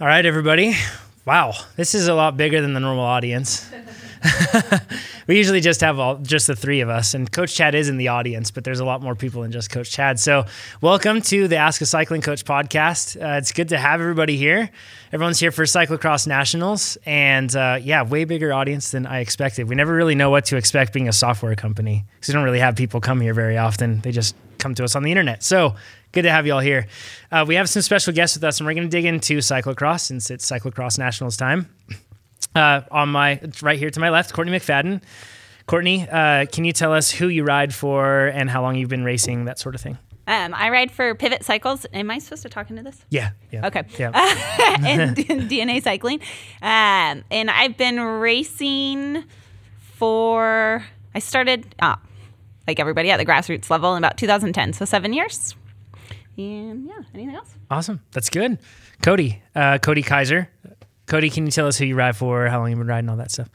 All right, everybody. Wow, this is a lot bigger than the normal audience. we usually just have all just the three of us, and Coach Chad is in the audience, but there's a lot more people than just Coach Chad. So, welcome to the Ask a Cycling Coach podcast. Uh, it's good to have everybody here. Everyone's here for Cyclocross Nationals, and uh, yeah, way bigger audience than I expected. We never really know what to expect being a software company because we don't really have people come here very often. They just come to us on the internet. So, good to have you all here. Uh, we have some special guests with us, and we're going to dig into cyclocross since it's Cyclocross Nationals time. Uh, on my right here to my left, Courtney McFadden. Courtney, uh, can you tell us who you ride for and how long you've been racing, that sort of thing? Um, I ride for Pivot Cycles. Am I supposed to talk into this? Yeah. yeah okay. Yeah. and DNA Cycling. Um, and I've been racing for, I started, uh, like everybody, at the grassroots level in about 2010. So seven years. And yeah, anything else? Awesome. That's good. Cody, uh, Cody Kaiser. Cody, can you tell us who you ride for, how long you've been riding, all that stuff?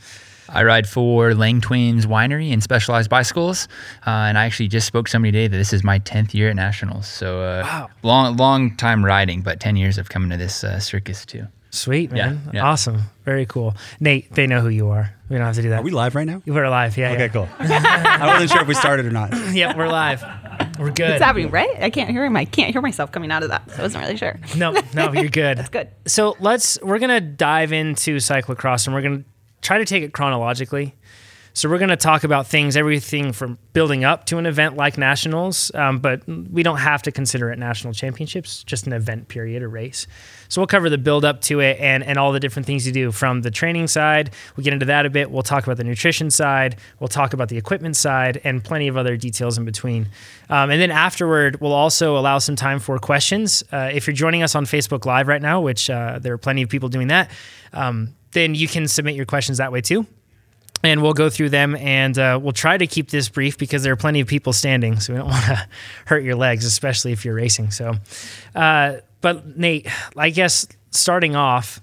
I ride for Lang Twins Winery and Specialized Bicycles, uh, and I actually just spoke to somebody today that this is my tenth year at nationals. So uh, wow. long, long time riding, but ten years of coming to this uh, circus too. Sweet man, yeah, yeah. awesome, very cool. Nate, they know who you are. We don't have to do that. Are we live right now? We're live. Yeah. Okay, yeah. cool. I wasn't sure if we started or not. yep, we're live. We're good. It's happening, right? I can't hear him. I can't hear myself coming out of that, so I wasn't really sure. No, no, you're good. That's good. So let's. We're gonna dive into cyclocross, and we're gonna try to take it chronologically. So we're going to talk about things, everything from building up to an event like nationals, um, but we don't have to consider it national championships, just an event period, a race. So we'll cover the build up to it and, and all the different things you do from the training side. We get into that a bit. We'll talk about the nutrition side. We'll talk about the equipment side and plenty of other details in between. Um, and then afterward, we'll also allow some time for questions. Uh, if you're joining us on Facebook Live right now, which uh, there are plenty of people doing that, um, then you can submit your questions that way too and we'll go through them and uh, we'll try to keep this brief because there are plenty of people standing so we don't want to hurt your legs especially if you're racing so uh, but nate i guess starting off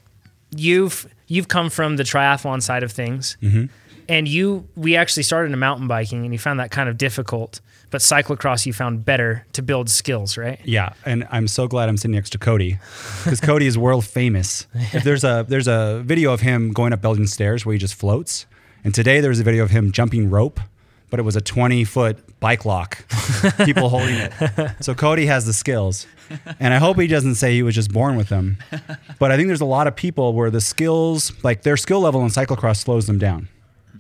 you've you've come from the triathlon side of things. Mm-hmm. and you we actually started in mountain biking and you found that kind of difficult but cyclocross you found better to build skills right? Yeah and i'm so glad i'm sitting next to cody because cody is world famous. If there's a there's a video of him going up belgian stairs where he just floats and today there was a video of him jumping rope, but it was a 20 foot bike lock, people holding it. So Cody has the skills. And I hope he doesn't say he was just born with them. But I think there's a lot of people where the skills, like their skill level in cyclocross slows them down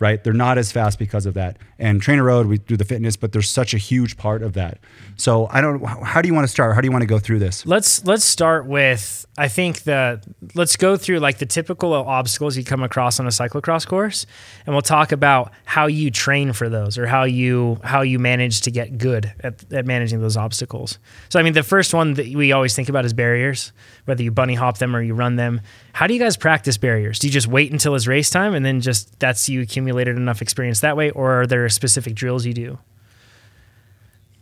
right? They're not as fast because of that. And TrainerRoad, we do the fitness, but there's such a huge part of that. So I don't. How do you want to start? How do you want to go through this? Let's let's start with. I think the let's go through like the typical obstacles you come across on a cyclocross course, and we'll talk about how you train for those or how you how you manage to get good at, at managing those obstacles. So I mean, the first one that we always think about is barriers, whether you bunny hop them or you run them. How do you guys practice barriers? Do you just wait until it's race time and then just that's you accumulated enough experience that way, or are there specific drills you do?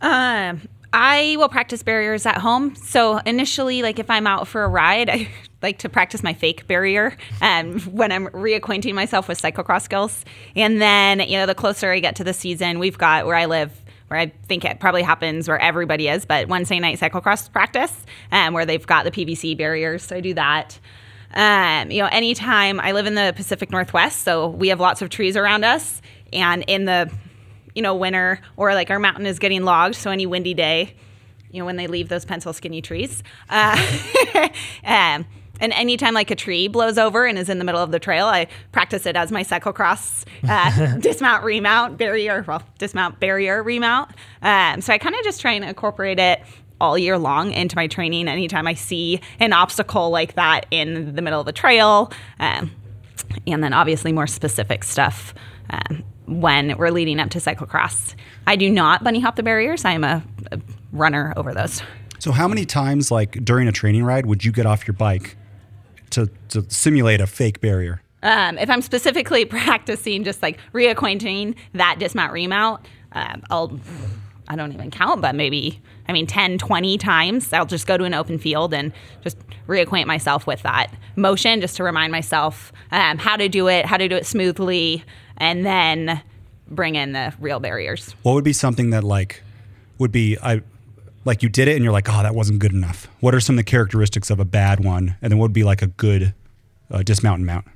Um, I will practice barriers at home. So initially, like if I'm out for a ride, I like to practice my fake barrier um, when I'm reacquainting myself with cyclocross skills. And then, you know, the closer I get to the season, we've got where I live where I think it probably happens where everybody is, but Wednesday night cyclocross practice, um, where they've got the PVC barriers. So I do that. Um, you know, anytime I live in the Pacific Northwest, so we have lots of trees around us, and in the you know winter or like our mountain is getting logged, so any windy day, you know, when they leave those pencil skinny trees. Uh, um, and anytime like a tree blows over and is in the middle of the trail, I practice it as my cyclocross uh, dismount, remount, barrier, well, dismount, barrier, remount. Um, so I kind of just try and incorporate it all year long into my training anytime I see an obstacle like that in the middle of the trail. Um, and then obviously more specific stuff um, when we're leading up to cyclocross. I do not bunny hop the barriers. I am a, a runner over those. So how many times like during a training ride would you get off your bike to, to simulate a fake barrier? Um, if I'm specifically practicing just like reacquainting that dismount remount, um, I'll I don't even count, but maybe, I mean, 10, 20 times. I'll just go to an open field and just reacquaint myself with that motion just to remind myself um, how to do it, how to do it smoothly, and then bring in the real barriers. What would be something that, like, would be, I, like you did it and you're like, oh, that wasn't good enough? What are some of the characteristics of a bad one? And then what would be like a good uh, dismount and mount?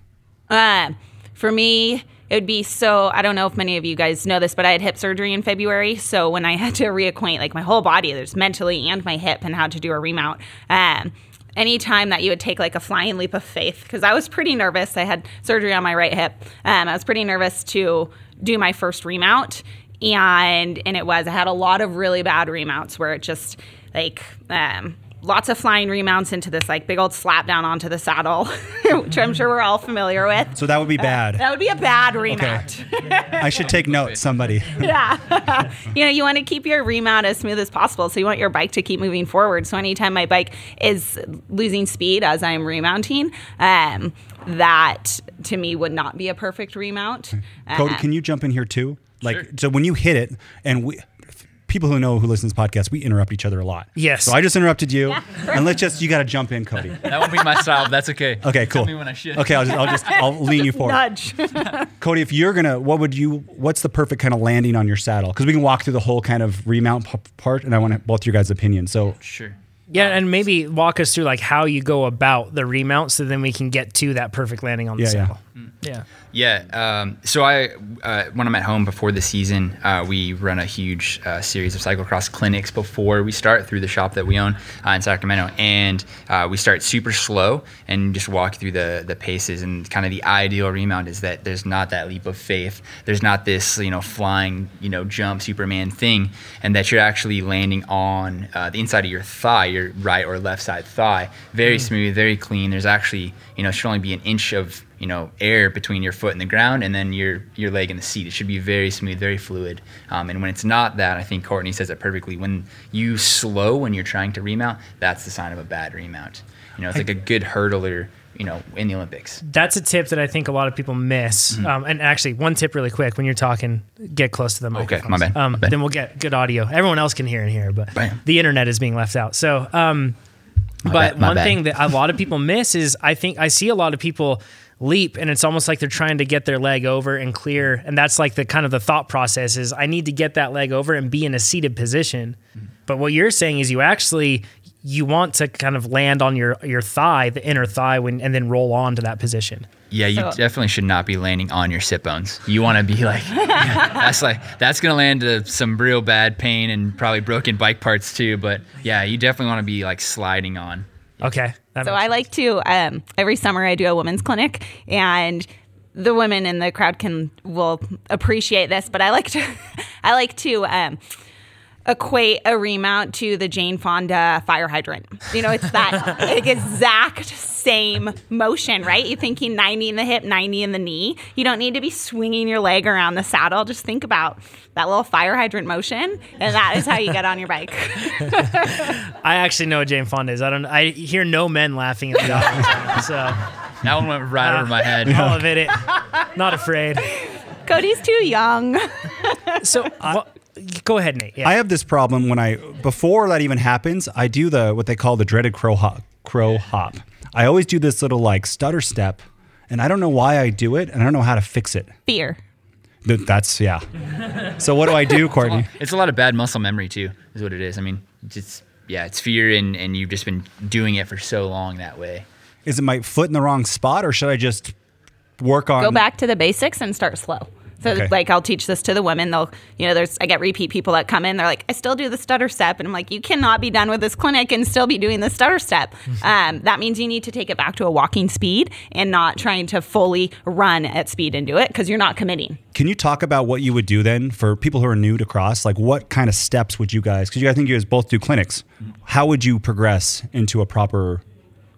Uh, for me, it would be so. I don't know if many of you guys know this, but I had hip surgery in February. So when I had to reacquaint like my whole body, there's mentally and my hip and how to do a remount. Um, anytime that you would take like a flying leap of faith, because I was pretty nervous. I had surgery on my right hip. Um, I was pretty nervous to do my first remount. And and it was I had a lot of really bad remounts where it just like um, lots of flying remounts into this like big old slap down onto the saddle, which I'm sure we're all familiar with. So that would be bad. That would be a bad remount. I should take notes, somebody. yeah. you know, you want to keep your remount as smooth as possible. So you want your bike to keep moving forward. So anytime my bike is losing speed as I'm remounting, um, that to me would not be a perfect remount. Cody, Um, can you jump in here too? Like, so when you hit it, and we, people who know who listen to this podcast, we interrupt each other a lot. Yes. So I just interrupted you, and let's just you got to jump in, Cody. That won't be my style, that's okay. Okay, cool. Tell cool. me when I should. Okay, I'll just, I'll just I'll lean you forward. Nudge. Cody, if you're gonna, what would you? What's the perfect kind of landing on your saddle? Because we can walk through the whole kind of remount p- part, and I want both your guys' opinions. So Sure. Yeah, uh, and maybe walk us through like how you go about the remount, so then we can get to that perfect landing on the Yeah, yeah. saddle. Yeah. Yeah. Um, so I, uh, when I'm at home before the season, uh, we run a huge uh, series of cyclocross clinics before we start through the shop that we own uh, in Sacramento, and uh, we start super slow and just walk through the the paces. And kind of the ideal remount is that there's not that leap of faith. There's not this you know flying you know jump Superman thing, and that you're actually landing on uh, the inside of your thigh, your right or left side thigh, very smooth, very clean. There's actually you know should only be an inch of you know air between your foot and the ground and then your your leg in the seat it should be very smooth very fluid um, and when it's not that i think courtney says it perfectly when you slow when you're trying to remount that's the sign of a bad remount you know it's like a good hurdler you know in the olympics That's a tip that I think a lot of people miss. Mm-hmm. Um, and actually, one tip really quick when you're talking, get close to the Okay, microphone. my bad, Um, my bad. Then we'll get good audio. Everyone else can hear in here, but Bam. the internet is being left out. So, um, but bad, one bad. thing that a lot of people miss is I think I see a lot of people leap and it's almost like they're trying to get their leg over and clear and that's like the kind of the thought process is I need to get that leg over and be in a seated position. But what you're saying is you actually you want to kind of land on your your thigh, the inner thigh when and then roll on to that position. yeah you So- definitely should not be landing on your sit bones you want to be like that's like that's gonna land to some real bad pain and probably broken bike parts too but yeah you definitely want to be like sliding on Okay. So I like to um, every summer I do a women's clinic, and the women in the crowd can will appreciate this. But I like to I like to um, equate a remount to the Jane Fonda fire hydrant. You know, it's that like, exact same motion, right? You're thinking 90 in the hip, 90 in the knee. You don't need to be swinging your leg around the saddle. Just think about that little fire hydrant motion, and that is how you get on your bike. I actually know what Jane Fonda is. I don't. I hear no men laughing at the audience. so that one went right over my head I'll admit it. Not afraid. Cody's too young. So wha- go ahead, Nate. Yeah. I have this problem when I before that even happens, I do the what they call the dreaded crow hop. Crow hop. I always do this little like stutter step, and I don't know why I do it, and I don't know how to fix it. Fear. Th- That's yeah. So what do I do, Courtney? It's a lot of bad muscle memory too, is what it is. I mean, just yeah, it's fear and and you've just been doing it for so long that way. Is it my foot in the wrong spot, or should I just work on? go back to the basics and start slow. So Okay. like I'll teach this to the women. They'll you know there's I get repeat people that come in. They're like I still do the stutter step, and I'm like you cannot be done with this clinic and still be doing the stutter step. um, that means you need to take it back to a walking speed and not trying to fully run at speed and do it because you're not committing. Can you talk about what you would do then for people who are new to cross? Like, what kind of steps would you guys? Because you guys think you guys both do clinics. How would you progress into a proper?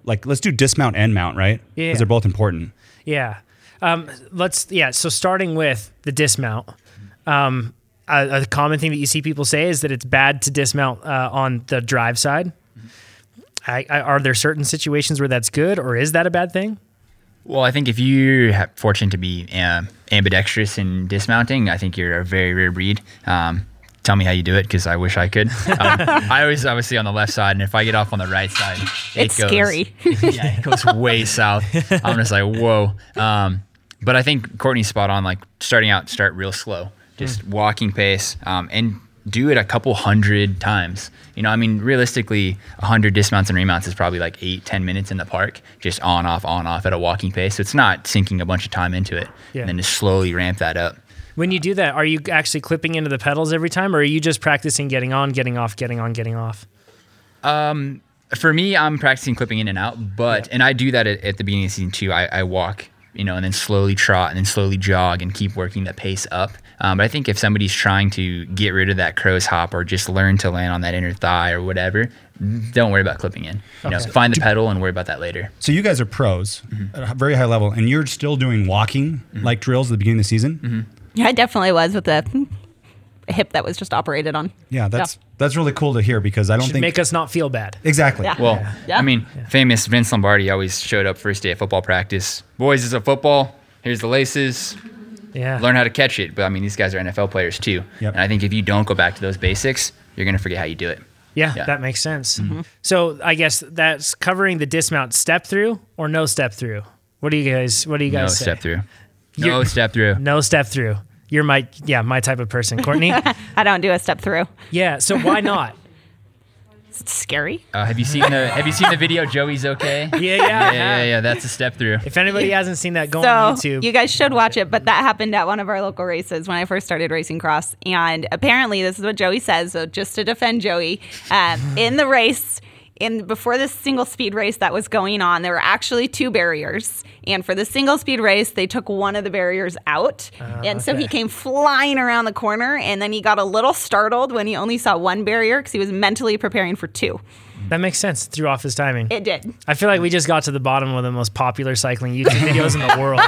Like, let's do dismount and mount, right? Yeah. Because they're both important. Yeah. Um, let's yeah. So starting with the dismount, um, a, a common thing that you see people say is that it's bad to dismount uh, on the drive side. I, I, are there certain situations where that's good, or is that a bad thing? Well, I think if you're fortunate to be um, ambidextrous in dismounting, I think you're a very rare breed. Um, tell me how you do it because I wish I could. Um, I always obviously on the left side, and if I get off on the right side, it It's goes, scary. yeah, it goes way south. I'm just like whoa. Um, but I think Courtney's spot on. Like starting out, start real slow, just walking pace, um, and do it a couple hundred times. You know, I mean, realistically, 100 dismounts and remounts is probably like eight, 10 minutes in the park, just on, off, on, off at a walking pace. So it's not sinking a bunch of time into it. Yeah. And then just slowly ramp that up. When you do that, are you actually clipping into the pedals every time, or are you just practicing getting on, getting off, getting on, getting off? For me, I'm practicing clipping in and out, but, and I do that at, at the beginning of season two. I, I walk, you know, and then slowly trot and then slowly jog and keep working the pace up. Um, but I think if somebody's trying to get rid of that crow's hop or just learn to land on that inner thigh or whatever, don't worry about clipping in. You know, find the pedal and worry about that later. So you guys are pros Mm-hmm. at a very high level, and you're still doing walking like drills at the beginning of the season. Mm-hmm. Yeah, I definitely was with the hip that was just operated on. Yeah, that's that's really cool to hear because I don't Should think make us not feel bad. exactly. Yeah. Well, Yeah. I mean, famous Vince Lombardi always showed up first day of football practice. Boys, it's a football. Here's the laces. Yeah. Learn how to catch it. But I mean, these guys are NFL players too. Yep. And I think if you don't go back to those basics, you're going to forget how you do it. Yeah, Yeah. that makes sense. Mm-hmm. Mm-hmm. So I guess that's covering the dismount step through or no step through. What do you guys? What do you No guys say? step through. No You're- step through. No step through. You're my yeah my type of person, Courtney. I don't do a step through. yeah. So why not? It's scary. Uh, have you seen the Have you seen the video? Joey's okay. Yeah, yeah, Yeah, yeah, yeah. That's a step through. If anybody hasn't seen that, go so on YouTube. you guys should watch it. But that happened at one of our local races when I first started racing cross, and apparently this is what Joey says. So just to defend Joey, um, in the race. In before this single speed race that was going on, there were actually two barriers, and for the single speed race, they took one of the barriers out, ah, and so he came flying around the corner, and then he got a little startled when he only saw one barrier because he was mentally preparing for two. That makes sense. Threw off his timing. It did. I feel like we just got to the bottom of the most popular cycling YouTube videos in the world.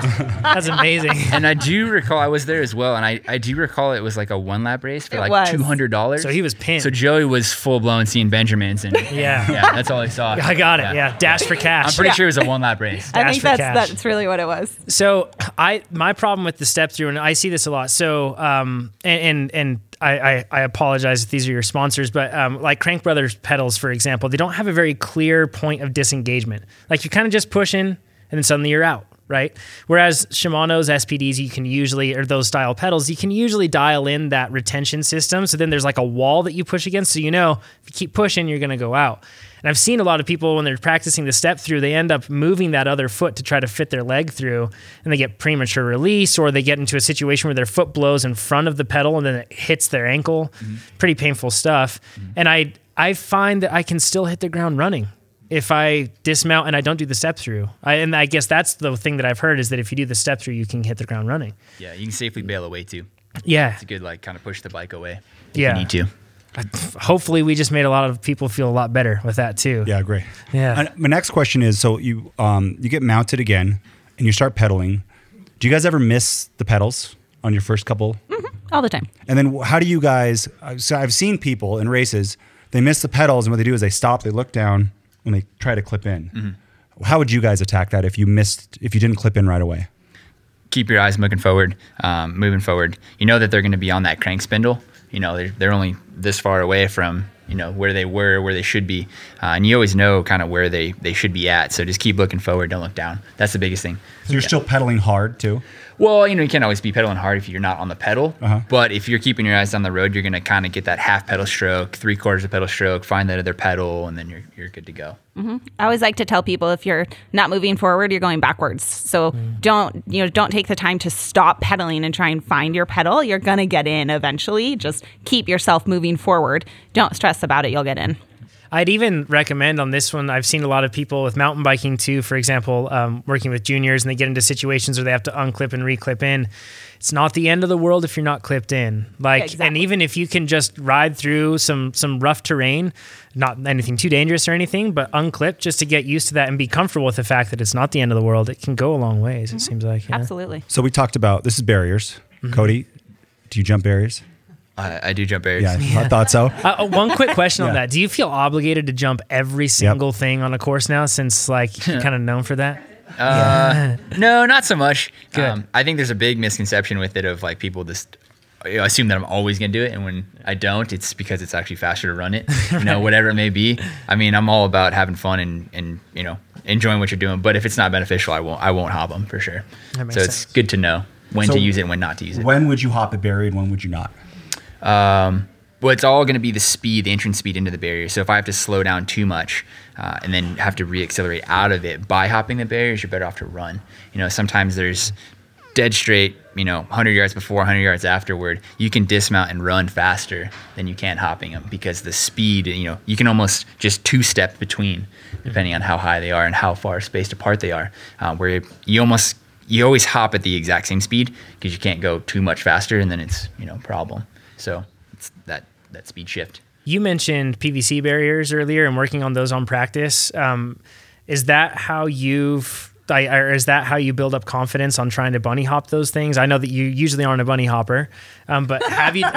That's amazing. And I do recall I was there as well, and I, I do recall it was like a one lap race for It like was. two hundred dollars. So he was pinned. So Joey was full blown seeing Benjamins, and Yeah. yeah, that's all he saw. I got it. Yeah. Dash for cash. I'm pretty Yeah. sure it was a one lap race. I Dash think that's cash. that's really what it was. So I my problem with the step through, and I see this a lot. So um and and, and I, I I apologize if these are your sponsors, but um like Crank Brothers pedals, for example, they don't have a very clear point of disengagement. Like you're kind of just pushing, and then suddenly you're out. Right. Whereas Shimano's SPDs, you can usually, or those style pedals, you can usually dial in that retention system. So then there's like a wall that you push against. So you know, if you keep pushing, you're going to go out. And I've seen a lot of people when they're practicing the step through, they end up moving that other foot to try to fit their leg through, and they get premature release, or they get into a situation where their foot blows in front of the pedal and then it hits their ankle. Mm-hmm. Pretty painful stuff. Mm-hmm. And I I find that I can still hit the ground running if I dismount and I don't do the step through. I, and I guess that's the thing that I've heard is that if you do the step through, you can hit the ground running. Yeah, you can safely bail away too. Yeah. It's a good like kind of push the bike away. If Yeah. you need to. Hopefully, we just made a lot of people feel a lot better with that too. Yeah, great. Yeah. And my next question is: so you um, you get mounted again, and you start pedaling. Do you guys ever miss the pedals on your first couple? All the time. And then how do you guys? So I've seen people in races they miss the pedals, and what they do is they stop, they look down, and they try to clip in. How would you guys attack that if you missed if you didn't clip in right away? keep your eyes looking forward, um, moving forward. You know that they're going to be on that crank spindle. You know they're they're only this far away from you know where they were, where they should be, uh, and you always know kind of where they they should be at. So just keep looking forward. Don't look down. That's the biggest thing. So you're still pedaling hard too. Well, you know, you can't always be pedaling hard if you're not on the pedal. Uh-huh. But if you're keeping your eyes on the road, you're going to kind of get that half pedal stroke, three quarters of pedal stroke, find that other pedal, and then you're you're good to go. I always like to tell people if you're not moving forward, you're going backwards. So don't you know don't take the time to stop pedaling and try and find your pedal. You're gonna get in eventually. Just keep yourself moving forward. Don't stress about it. You'll get in. I'd even recommend on this one. I've seen a lot of people with mountain biking too. For example, um, working with juniors, and they get into situations where they have to unclip and reclip in. It's not the end of the world if you're not clipped in. Like, and exactly. even if you can just ride through some some rough terrain, not anything too dangerous or anything, but unclip just to get used to that and be comfortable with the fact that it's not the end of the world. It can go a long ways. It seems like. yeah. Absolutely. So we talked about this is barriers. Cody, do you jump barriers? I, I do jump barriers. Yeah, I thought so. Uh, uh, one quick question on that: Do you feel obligated to jump every single thing on a course now, since like you're kind of known for that? No, not so much. Good. Um, I think there's a big misconception with it of like people just you know, assume that I'm always gonna do it, and when I don't, it's because it's actually faster to run it. You know, whatever it may be. I mean, I'm all about having fun and and you know enjoying what you're doing. But if it's not beneficial, I won't I won't hop them for sure. That makes So it's good to know when So to use it and when not to use it. When would you hop a barrier and when would you not? Um, well, it's all going to be the speed, the entrance speed into the barrier. So if I have to slow down too much uh, and then have to reaccelerate out of it by hopping the barriers, you're better off to run. You know, sometimes there's dead straight, you know, 100 yards before, 100 yards afterward, you can dismount and run faster than you can hopping them because the speed, you know, you can almost just two step between, depending on how high they are and how far spaced apart they are. Uh, where you almost you always hop at the exact same speed because you can't go too much faster, and then it's you know problem. So it's that that speed shift. You mentioned PVC barriers earlier and working on those on practice. Um, is that how you've is that how you build up confidence on trying to bunny hop those things? I know that you usually aren't a bunny hopper, um, but have you?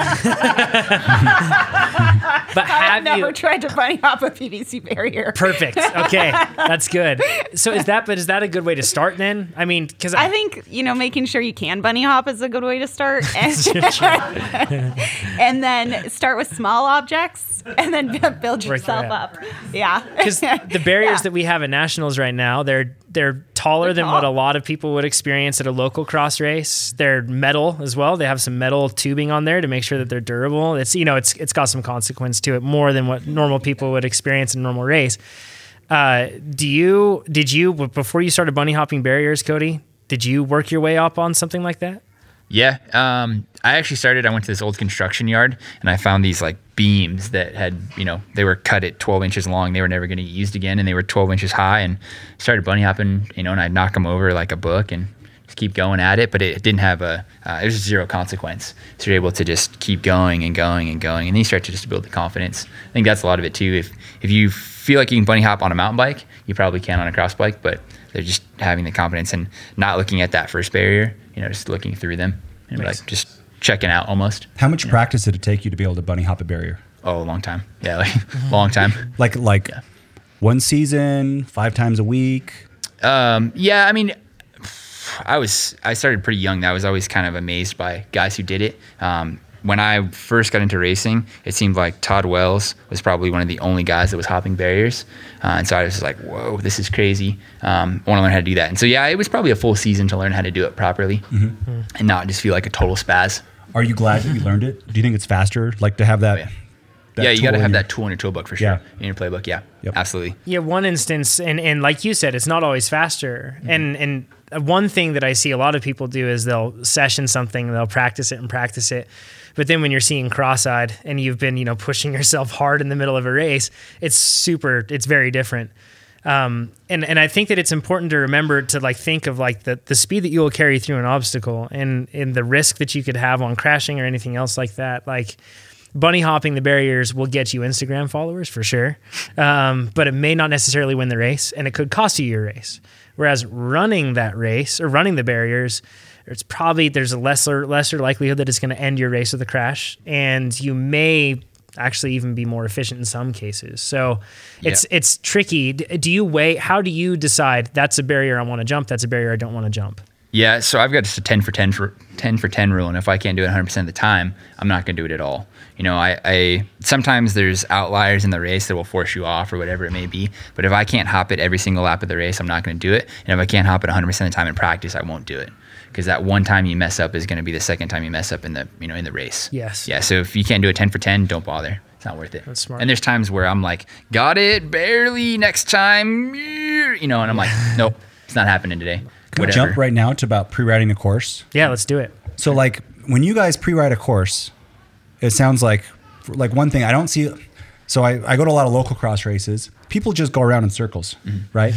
but have I've never you? tried to bunny hop a PVC barrier. Perfect. Okay, that's good. So is that? But is that a good way to start then? I mean, because I think you know making sure you can bunny hop is a good way to start, and, and then start with small objects, and then build yourself up. Yeah, because the barriers Yeah. that we have at nationals right now, they're they're taller They're than what a lot of people would experience at a local cross race. They're metal as well. They have some metal tubing on there to make sure that they're durable. It's you know it's it's got some consequence to it more than what normal people would experience in normal race. Uh, do you did you before you started bunny hopping barriers, Cody? Did you work your way up on something like that? Yeah, um, I actually started. I went to this old construction yard and I found these like beams that had, you know, they were cut at 12 inches long. They were never going to get used again, and they were 12 inches high. And started bunny hopping, you know, and I'd knock them over like a book and just keep going at it. But it didn't have a, uh, it was zero consequence. So you're able to just keep going and going and going, and then you start to just build the confidence. I think that's a lot of it too. If if you feel like you can bunny hop on a mountain bike, you probably can on a cross bike, but they're just having the confidence and not looking at that first barrier, you know, just looking through them and Nice. like just checking out almost. How much practice did it take you to be able to bunny hop a barrier? Oh, a long time. Yeah, like a long time. Like like one season, five times a week. Um, yeah, I mean, I was I started pretty young. I was always kind of amazed by guys who did it. Um, when I first got into racing, it seemed like Todd Wells was probably one of the only guys that was hopping barriers, uh, and so I was just like, "Whoa, this is crazy!" Um, I want to learn how to do that. And so, yeah, it was probably a full season to learn how to do it properly, and not just feel like a total spaz. Are you glad that you learned it? Do you think it's faster, like to have that? yeah. that yeah, you got to have your- that tool in your toolbook for sure. Yeah. In your playbook, yeah, Yep. absolutely. Yeah, one instance, and and like you said, it's not always faster. And and one thing that I see a lot of people do is they'll session something, they'll practice it and practice it, but then when you're seeing cross-eyed and you've been you know pushing yourself hard in the middle of a race, it's super, it's very different. Um, and and I think that it's important to remember to like think of like the the speed that you will carry through an obstacle and and the risk that you could have on crashing or anything else like that. Like bunny hopping the barriers will get you Instagram followers for sure, um, but it may not necessarily win the race, and it could cost you your race. Whereas running that race or running the barriers, it's probably there's a lesser lesser likelihood that it's going to end your race with a crash, and you may actually even be more efficient in some cases. So it's Yeah. it's tricky. Do you weigh? How do you decide that's a barrier I want to jump? That's a barrier I don't want to jump. Yeah, so I've got just a 10 for 10 for 10 for 10 rule and if I can't do it 100% of the time, I'm not going to do it at all. You know, I, I sometimes there's outliers in the race that will force you off or whatever it may be, but if I can't hop it every single lap of the race, I'm not going to do it. And if I can't hop it 100% of the time in practice, I won't do it. Because that one time you mess up is going to be the second time you mess up in the you know in the race. Yes. Yeah. So if you can't do a ten for ten, don't bother. It's not worth it. That's smart. And there's times where I'm like, got it, barely. Next time, you know, and I'm like, nope, it's not happening today. Can we Whatever. jump right now to about pre-riding a course? Yeah, let's do it. So like when you guys pre-ride a course, it sounds like like one thing I don't see. So I, I go to a lot of local cross races. People just go around in circles, Mm-hmm. right?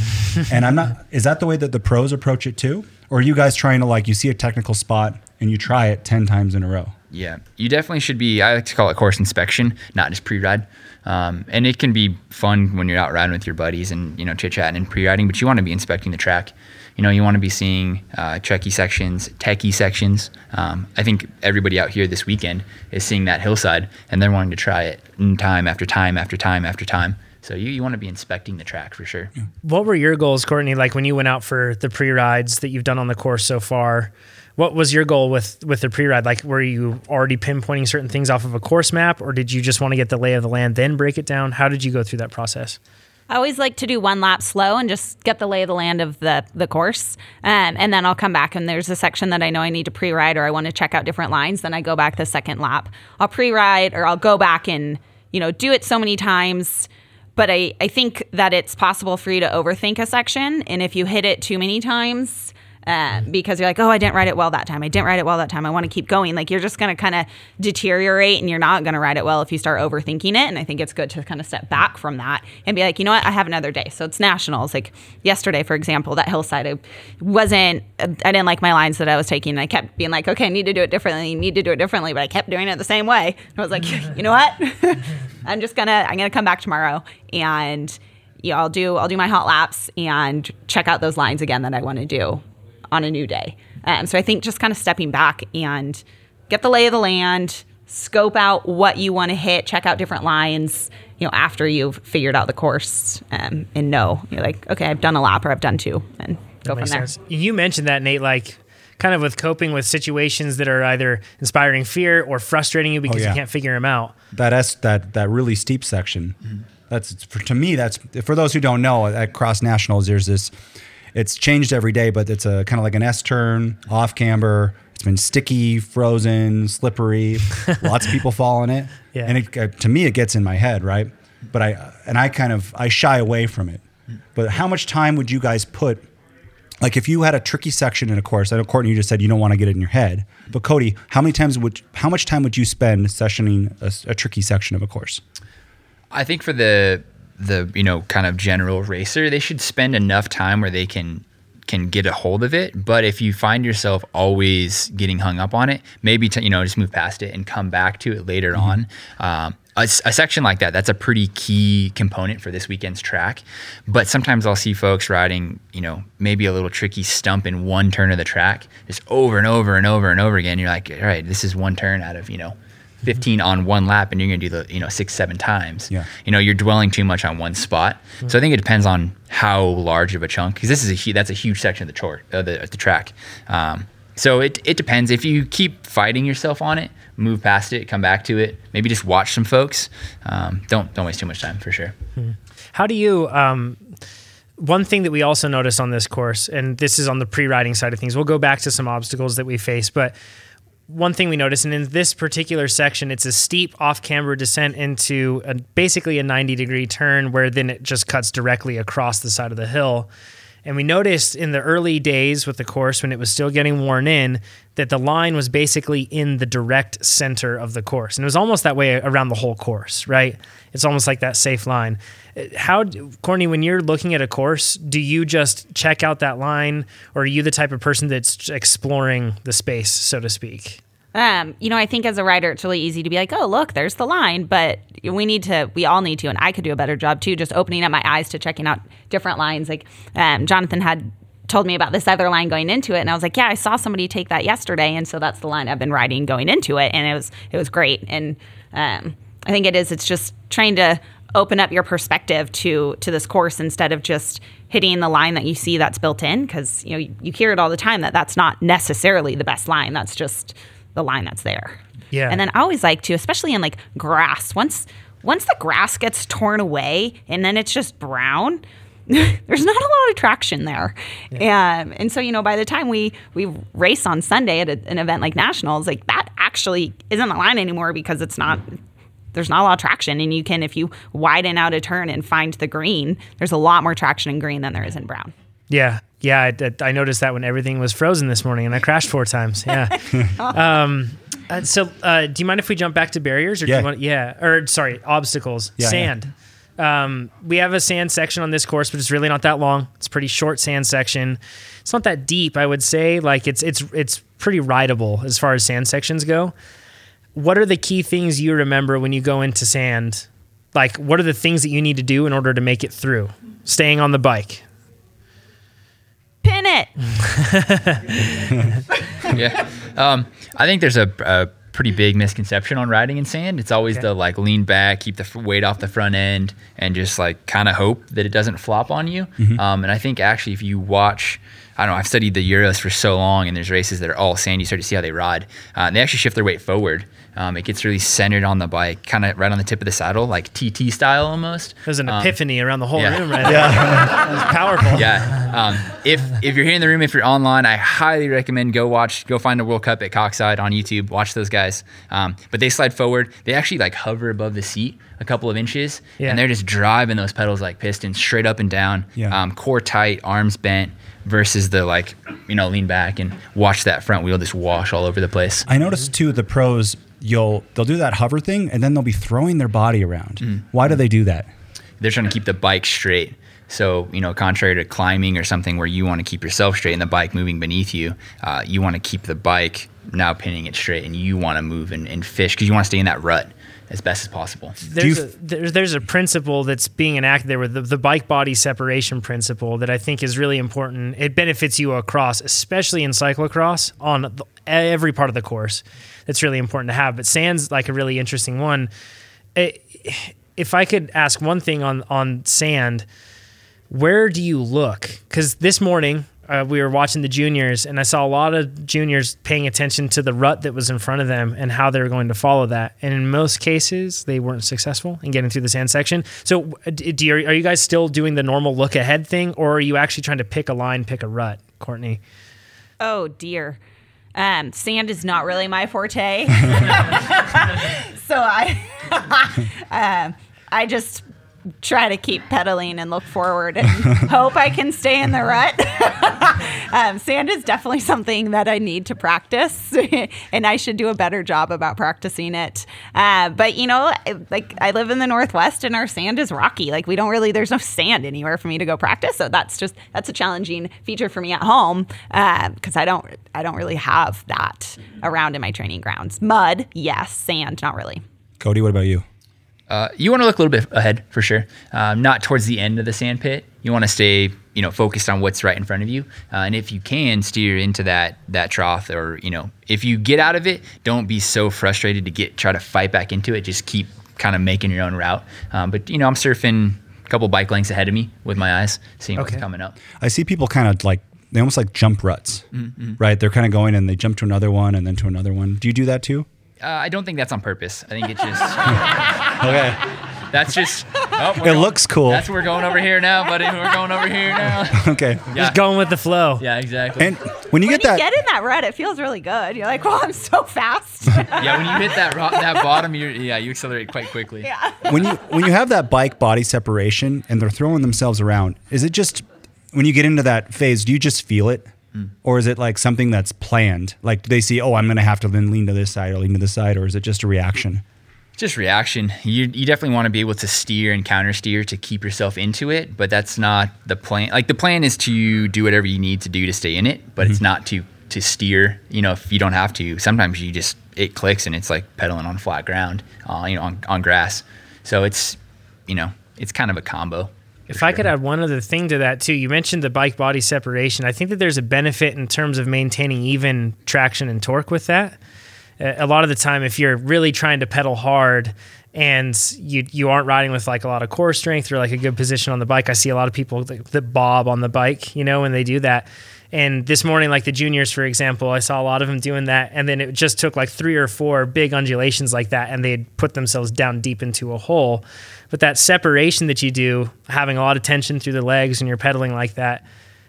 and I'm not. Is that the way that the pros approach it too, or are you guys trying to like you see a technical spot and you try it ten times in a row? Yeah, you definitely should be. I like to call it course inspection, not just pre-ride. Um, and it can be fun when you're out riding with your buddies and you know chit chatting and pre-riding, but you want to be inspecting the track. You know, you want to be seeing uh, checky sections, techie sections. Um, I think everybody out here this weekend is seeing that hillside, and they're wanting to try it time after time after time after time. So you, you want to be inspecting the track for sure. What were your goals, Courtney? Like when you went out for the pre-rides that you've done on the course so far, what was your goal with with the pre-ride? Like, were you already pinpointing certain things off of a course map, or did you just want to get the lay of the land, then break it down? How did you go through that process? I always like to do one lap slow and just get the lay of the land of the the course, um, and then I'll come back and there's a section that I know I need to pre-ride or I want to check out different lines. Then I go back the second lap. I'll pre-ride or I'll go back and you know do it so many times. But I, I think that it's possible for you to overthink a section, and if you hit it too many times, uh, because you're like, oh, I didn't write it well that time. I didn't write it well that time. I want to keep going. Like you're just going to kind of deteriorate and you're not going to write it well if you start overthinking it. And I think it's good to kind of step back from that and be like, you know what? I have another day. So it's nationals. Like yesterday, for example, that hillside, I wasn't, I didn't like my lines that I was taking. And I kept being like, okay, I need to do it differently. I need to do it differently. But I kept doing it the same way. And I was like, you know what? I'm just going to, I'm going to come back tomorrow and yeah, I'll do I'll do my hot laps and check out those lines again that I want to do on a new day. Um, so I think just kind of stepping back and get the lay of the land, scope out what you want to hit, check out different lines. You know, after you've figured out the course um, and know you're like, okay, I've done a lap or I've done two, and go from there. Sense. You mentioned that, Nate, like kind of with coping with situations that are either inspiring fear or frustrating you because oh, yeah. you can't figure them out. That S, that that really steep section. Mm-hmm. That's for, to me. That's for those who don't know. At Cross Nationals, there's this it's changed every day, but it's a kind of like an S turn, off camber. It's been sticky, frozen, slippery. Lots of people fall in it, yeah. and it, uh, to me, it gets in my head, right? But I and I kind of I shy away from it. But how much time would you guys put? Like if you had a tricky section in a course, I know Courtney, you just said you don't want to get it in your head. But Cody, how many times would how much time would you spend sessioning a, a tricky section of a course? I think for the the you know kind of general racer, they should spend enough time where they can can get a hold of it. But if you find yourself always getting hung up on it, maybe to, you know just move past it and come back to it later mm-hmm. on. Um, a, a, section like that, that's a pretty key component for this weekend's track. But sometimes I'll see folks riding, you know, maybe a little tricky stump in one turn of the track, just over and over and over and over again. You're like, all right, this is one turn out of, you know, 15 on one lap and you're going to do the you know six seven times yeah. you know you're dwelling too much on one spot mm-hmm. so i think it depends on how large of a chunk because this is a that's a huge section of the uh, the, the track um, so it, it depends if you keep fighting yourself on it move past it come back to it maybe just watch some folks um, don't don't waste too much time for sure mm-hmm. how do you um, one thing that we also noticed on this course and this is on the pre-riding side of things we'll go back to some obstacles that we face but one thing we noticed, and in this particular section, it's a steep off camber descent into a, basically a 90 degree turn where then it just cuts directly across the side of the hill. And we noticed in the early days with the course, when it was still getting worn in, that the line was basically in the direct center of the course. And it was almost that way around the whole course, right? It's almost like that safe line. How, Courtney, when you're looking at a course, do you just check out that line, or are you the type of person that's exploring the space, so to speak? Um, you know, I think as a writer, it's really easy to be like, oh, look, there's the line. But we need to, we all need to, and I could do a better job too, just opening up my eyes to checking out different lines. Like um, Jonathan had told me about this other line going into it and I was like, yeah, I saw somebody take that yesterday and so that's the line I've been writing going into it and it was it was great and um, I think it is it's just trying to open up your perspective to to this course instead of just hitting the line that you see that's built in because you know you, you hear it all the time that that's not necessarily the best line that's just the line that's there. Yeah. And then I always like to, especially in like grass, once once the grass gets torn away and then it's just brown, there's not a lot of traction there. Yeah. Um, and so, you know, by the time we we race on Sunday at a, an event like Nationals, like that actually isn't the line anymore because it's not there's not a lot of traction and you can if you widen out a turn and find the green, there's a lot more traction in green than there is in brown. Yeah yeah, I, I, noticed that when everything was frozen this morning, and I crashed four times. Yeah. um, uh, so, uh, do you mind if we jump back to barriers, or yeah. do you want? Yeah, or sorry, obstacles. Yeah, sand. Yeah. Um, we have a sand section on this course, but it's really not that long. It's a pretty short sand section. It's not that deep, I would say. Like it's it's it's pretty rideable as far as sand sections go. What are the key things you remember when you go into sand? Like, what are the things that you need to do in order to make it through? Staying on the bike, pin it. yeah. Um, I think there's a, a, pretty big misconception on riding in sand. It's always okay. the like lean back, keep the weight off the front end, and just like kind of hope that it doesn't flop on you. Mm-hmm. Um, and I think actually, if you watch, I don't know, I've studied the Euros for so long, and there's races that are all sand. You start to see how they ride. Uh, and they actually shift their weight forward. Um, it gets really centered on the bike, kind of right on the tip of the saddle, like TT style almost. There's an Um, epiphany around the whole yeah. room right there. that was powerful. yeah. Um, if if you're here in the room, if you're online, I highly recommend go watch, go find the World Cup at Koksijde on YouTube. Watch those guys. Um, but they slide forward. They actually like hover above the seat a couple of inches, Yeah. and they're just driving those pedals like pistons straight up and down. Yeah. Um, core tight, arms bent. Versus the like, you know, lean back and watch that front wheel just wash all over the place. I noticed too the pros you'll they'll do that hover thing and then they'll be throwing their body around. Mm. Why do they do that? they're trying to keep the bike straight. So, you know, contrary to climbing or something where you want to keep yourself straight and the bike moving beneath you, uh, you want to keep the bike now pinning it straight and you want to move and, and fish because you want to stay in that rut as best as possible. There's you a, there's, there's a principle that's being enacted there with the, the bike body separation principle that I think is really important. It benefits you across, especially in cyclocross on the, every part of the course. That's really important to have. But sand's like a really interesting one. It, if I could ask one thing on on sand, where do you look? Because this morning uh, we were watching the juniors, and I saw a lot of juniors paying attention to the rut that was in front of them and how they were going to follow that. And in most cases, they weren't successful in getting through the sand section. So, do you, are you guys still doing the normal look ahead thing, or are you actually trying to pick a line, pick a rut, Courtney? Oh dear. Um, sand is not really my forte. so I um, I just try to keep pedaling and look forward and hope I can stay in the rut. um, sand is definitely something that I need to practice, and I should do a better job about practicing it. Uh, but you know, like I live in the Northwest, and our sand is rocky. Like we don't really, there's no sand anywhere for me to go practice. So that's just that's a challenging feature for me at home because I don't I don't really have that around in my training grounds. Mud, yes. Sand, not really. Cody, what about you? Uh, you want to look a little bit ahead for sure, um, not towards the end of the sand pit. You want to stay, you know, focused on what's right in front of you, uh, and if you can steer into that that trough, or you know, if you get out of it, don't be so frustrated to get try to fight back into it. Just keep kind of making your own route. Um, but you know, I'm surfing a couple bike lengths ahead of me with my eyes, seeing Okay. what's coming up. I see people kind of like they almost like jump ruts, Mm-hmm. right? They're kind of going and they jump to another one and then to another one. Do you do that too? Uh, I don't think that's on purpose. I think it's just Okay. that's just. Oh, It going- looks cool. That's we're going over here now, buddy. We're going over here now. okay. Yeah, Just going with the flow. yeah, exactly. And when you When get you that, get in that red, it feels really good. You're like, well, I'm so fast. yeah, when you hit that ro- that bottom, you yeah, you accelerate quite quickly. yeah. when you when you have that bike body separation and they're throwing themselves around, is it just when you get into that phase, do you just feel it? Or is it like something that's planned? Like do they see, oh, I'm going to have to then lean to this side or lean to this side, or is it just a reaction? Just reaction. You you definitely want to be able to steer and counter steer to keep yourself into it, but that's not the plan. Like the plan is to do whatever you need to do to stay in it, but it's not to to steer. You know, if you don't have to, sometimes you just it clicks and it's like pedaling on flat ground, uh, you know, on, on grass. So it's you know it's kind of a combo. If I could add one other thing to that too, you mentioned the bike body separation. I think that there's a benefit in terms of maintaining even traction and torque with that. A lot of the time, if you're really trying to pedal hard and you you aren't riding with like a lot of core strength or like a good position on the bike, I see a lot of people that, that bob on the bike, you know, when they do that. And this morning, like the juniors, for example, I saw a lot of them doing that. And then it just took like three or four big undulations like that, and they'd put themselves down deep into a hole. But that separation that you do, having a lot of tension through the legs and you're pedaling like that,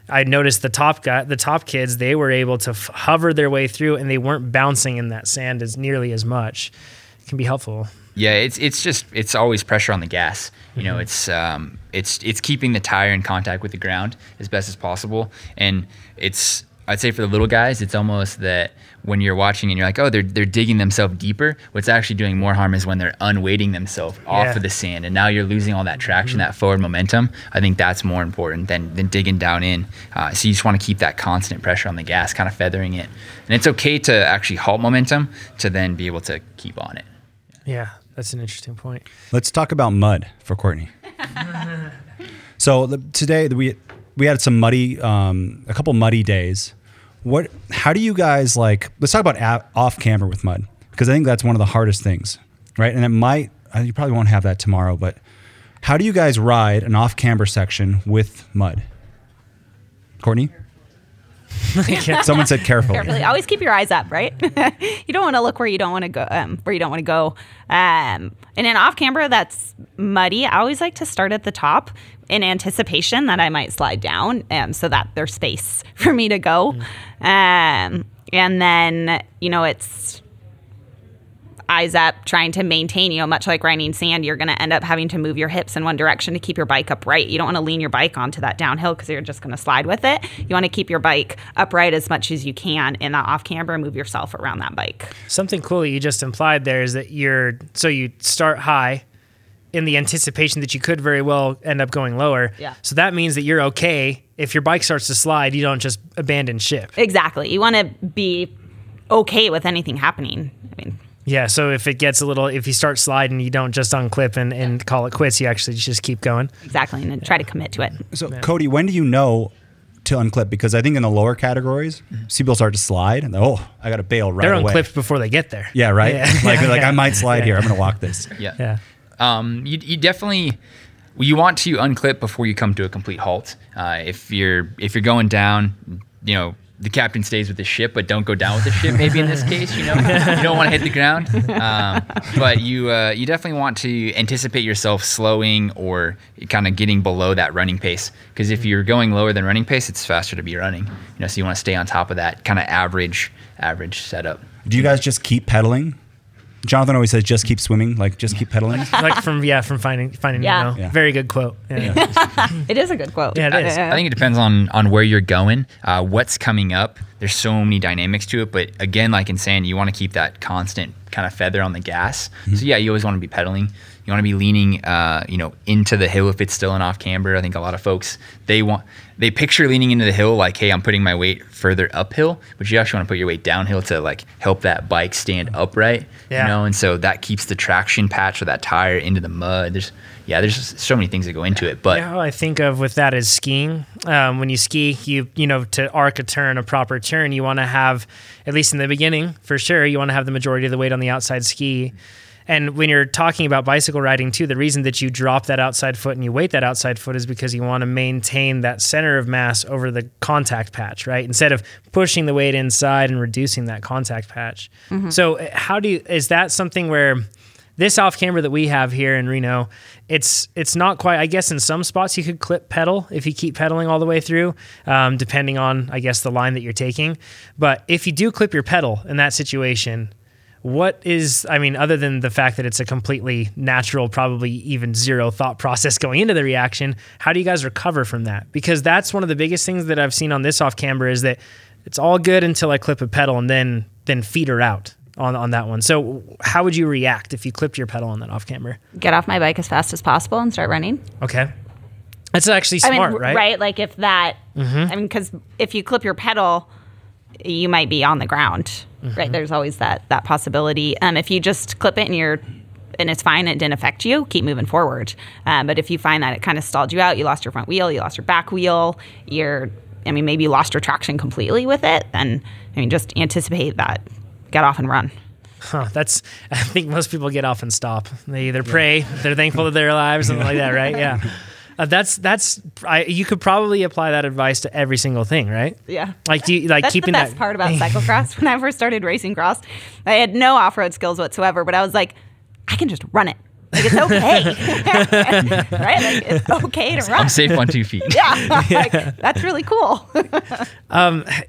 I noticed the top guy, the top kids, they were able to f- hover their way through, and they weren't bouncing in that sand as nearly as much. It can be helpful. Yeah, it's it's just it's always pressure on the gas. You know, it's um it's it's keeping the tire in contact with the ground as best as possible, and it's I'd say for the little guys, it's almost that when you're watching and you're like, oh, they're they're digging themselves deeper. What's actually doing more harm is when they're unweighting themselves off of the sand, and now you're losing all that traction, that forward momentum. I think that's more important than than digging down in. Uh, so you just want to keep that constant pressure on the gas, kind of feathering it, and it's okay to actually halt momentum to then be able to keep on it. Yeah, that's an interesting point. Let's talk about mud for Courtney. so the, today we we had some muddy, um, a couple muddy days. What? How do you guys like? Let's talk about a- off camber with mud because I think that's one of the hardest things, right? And it might uh, you probably won't have that tomorrow, but how do you guys ride an off camber section with mud? Courtney, Someone said carefully. carefully. Always keep your eyes up, right? you don't want to look where you don't want to go. Um, where you don't want to go. Um, and in off camber that's muddy, I always like to start at the top in anticipation that I might slide down, um, so that there's space for me to go. Um, and then you know it's eyes up, trying to maintain, you know, much like grinding sand, you're going to end up having to move your hips in one direction to keep your bike upright. You don't want to lean your bike onto that downhill because you're just going to slide with it. You want to keep your bike upright as much as you can in that off camber and move yourself around that bike. Something cool that you just implied there is that you're so you start high in the anticipation that you could very well end up going lower. Yeah. So that means that you're okay if your bike starts to slide, you don't just abandon ship. Exactly. You want to be okay with anything happening. I mean, Yeah. So if it gets a little, if you start sliding, you don't just unclip and, and call it quits. You actually just keep going. exactly. And then try to commit to it. So, Cody, when do you know to unclip? Because I think in the lower categories, people start to slide, and oh, I got to bail right They're away. unclipped before they get there. Yeah, right. Yeah. like, like Yeah. I might slide Yeah. here. I'm going to walk this. Yeah. Yeah. Um, you, you definitely you want to unclip before you come to a complete halt. Uh, if you're if you're going down, you know the captain stays with the ship, but don't go down with the ship. Maybe in this case, you know you don't want to hit the ground. Um, but you uh, you definitely want to anticipate yourself slowing or kind of getting below that running pace. Because if you're going lower than running pace, it's faster to be running. You know, so you want to stay on top of that kind of average average setup. Do you guys just keep pedaling? Jonathan always says, "Just keep swimming." Like, just keep pedaling. like from yeah from finding finding Yeah. Nemo. Yeah. Very good quote. Yeah. It is a good quote. Yeah, it is. I think it depends on on where you're going, uh, what's coming up. There's so many dynamics to it, but again, like in sand, you want to keep that constant kind of feather on the gas. So yeah, you always want to be pedaling. You want to be leaning, uh, you know, into the hill if it's still an off camber. I think a lot of folks they want they picture leaning into the hill like, hey, I'm putting my weight further uphill, but you actually want to put your weight downhill to like help that bike stand upright. Yeah. You know, and so that keeps the traction patch of that tire into the mud. There's yeah, there's so many things that go into it, but. Yeah, how I think of with that is skiing. Um, when you ski, you you know to arc a turn, a proper turn, you want to have at least in the beginning for sure. You want to have the majority of the weight on the outside ski. And when you're talking about bicycle riding too, the reason that you drop that outside foot and you weight that outside foot is because you want to maintain that center of mass over the contact patch, right? Instead of pushing the weight inside and reducing that contact patch. So, uh, how do you, is that something where this off camber that we have here in Reno, it's it's not quite. I guess in some spots you could clip pedal if you keep pedaling all the way through, um, depending on I guess the line that you're taking. But if you do clip your pedal in that situation, what is I mean, other than the fact that it's a completely natural, probably even zero thought process going into the reaction, how do you guys recover from that? Because that's one of the biggest things that I've seen on this off camber is that it's all good until I clip a pedal and then then feed her out on, on that one. So how would you react if you clipped your pedal on that off camber? Get off my bike as fast as possible and start running. Okay. That's actually I smart, mean, right? Like if that, mm-hmm. I mean, because if you clip your pedal, you might be on the ground, right? There's always that that possibility. Um, if you just clip it and you're and it's fine, it didn't affect you, keep moving forward. Um, but if you find that it kind of stalled you out, you lost your front wheel, you lost your back wheel, you're, I mean, maybe you lost your traction completely with it, then I mean, just anticipate that, get off and run. Huh, that's I think most people get off and stop. They either pray, they're thankful that they're alive, something like that, right? Yeah. Uh, that's that's I, you could probably apply that advice to every single thing, right? Yeah. Like do you, like That's keeping the best that part about cyclocross. when I first started racing cross, I had no off-road skills whatsoever, but I was like, I can just run it. Like it's okay, right? Like it's okay to run. I'm safe on two feet. Yeah, like, that's really cool.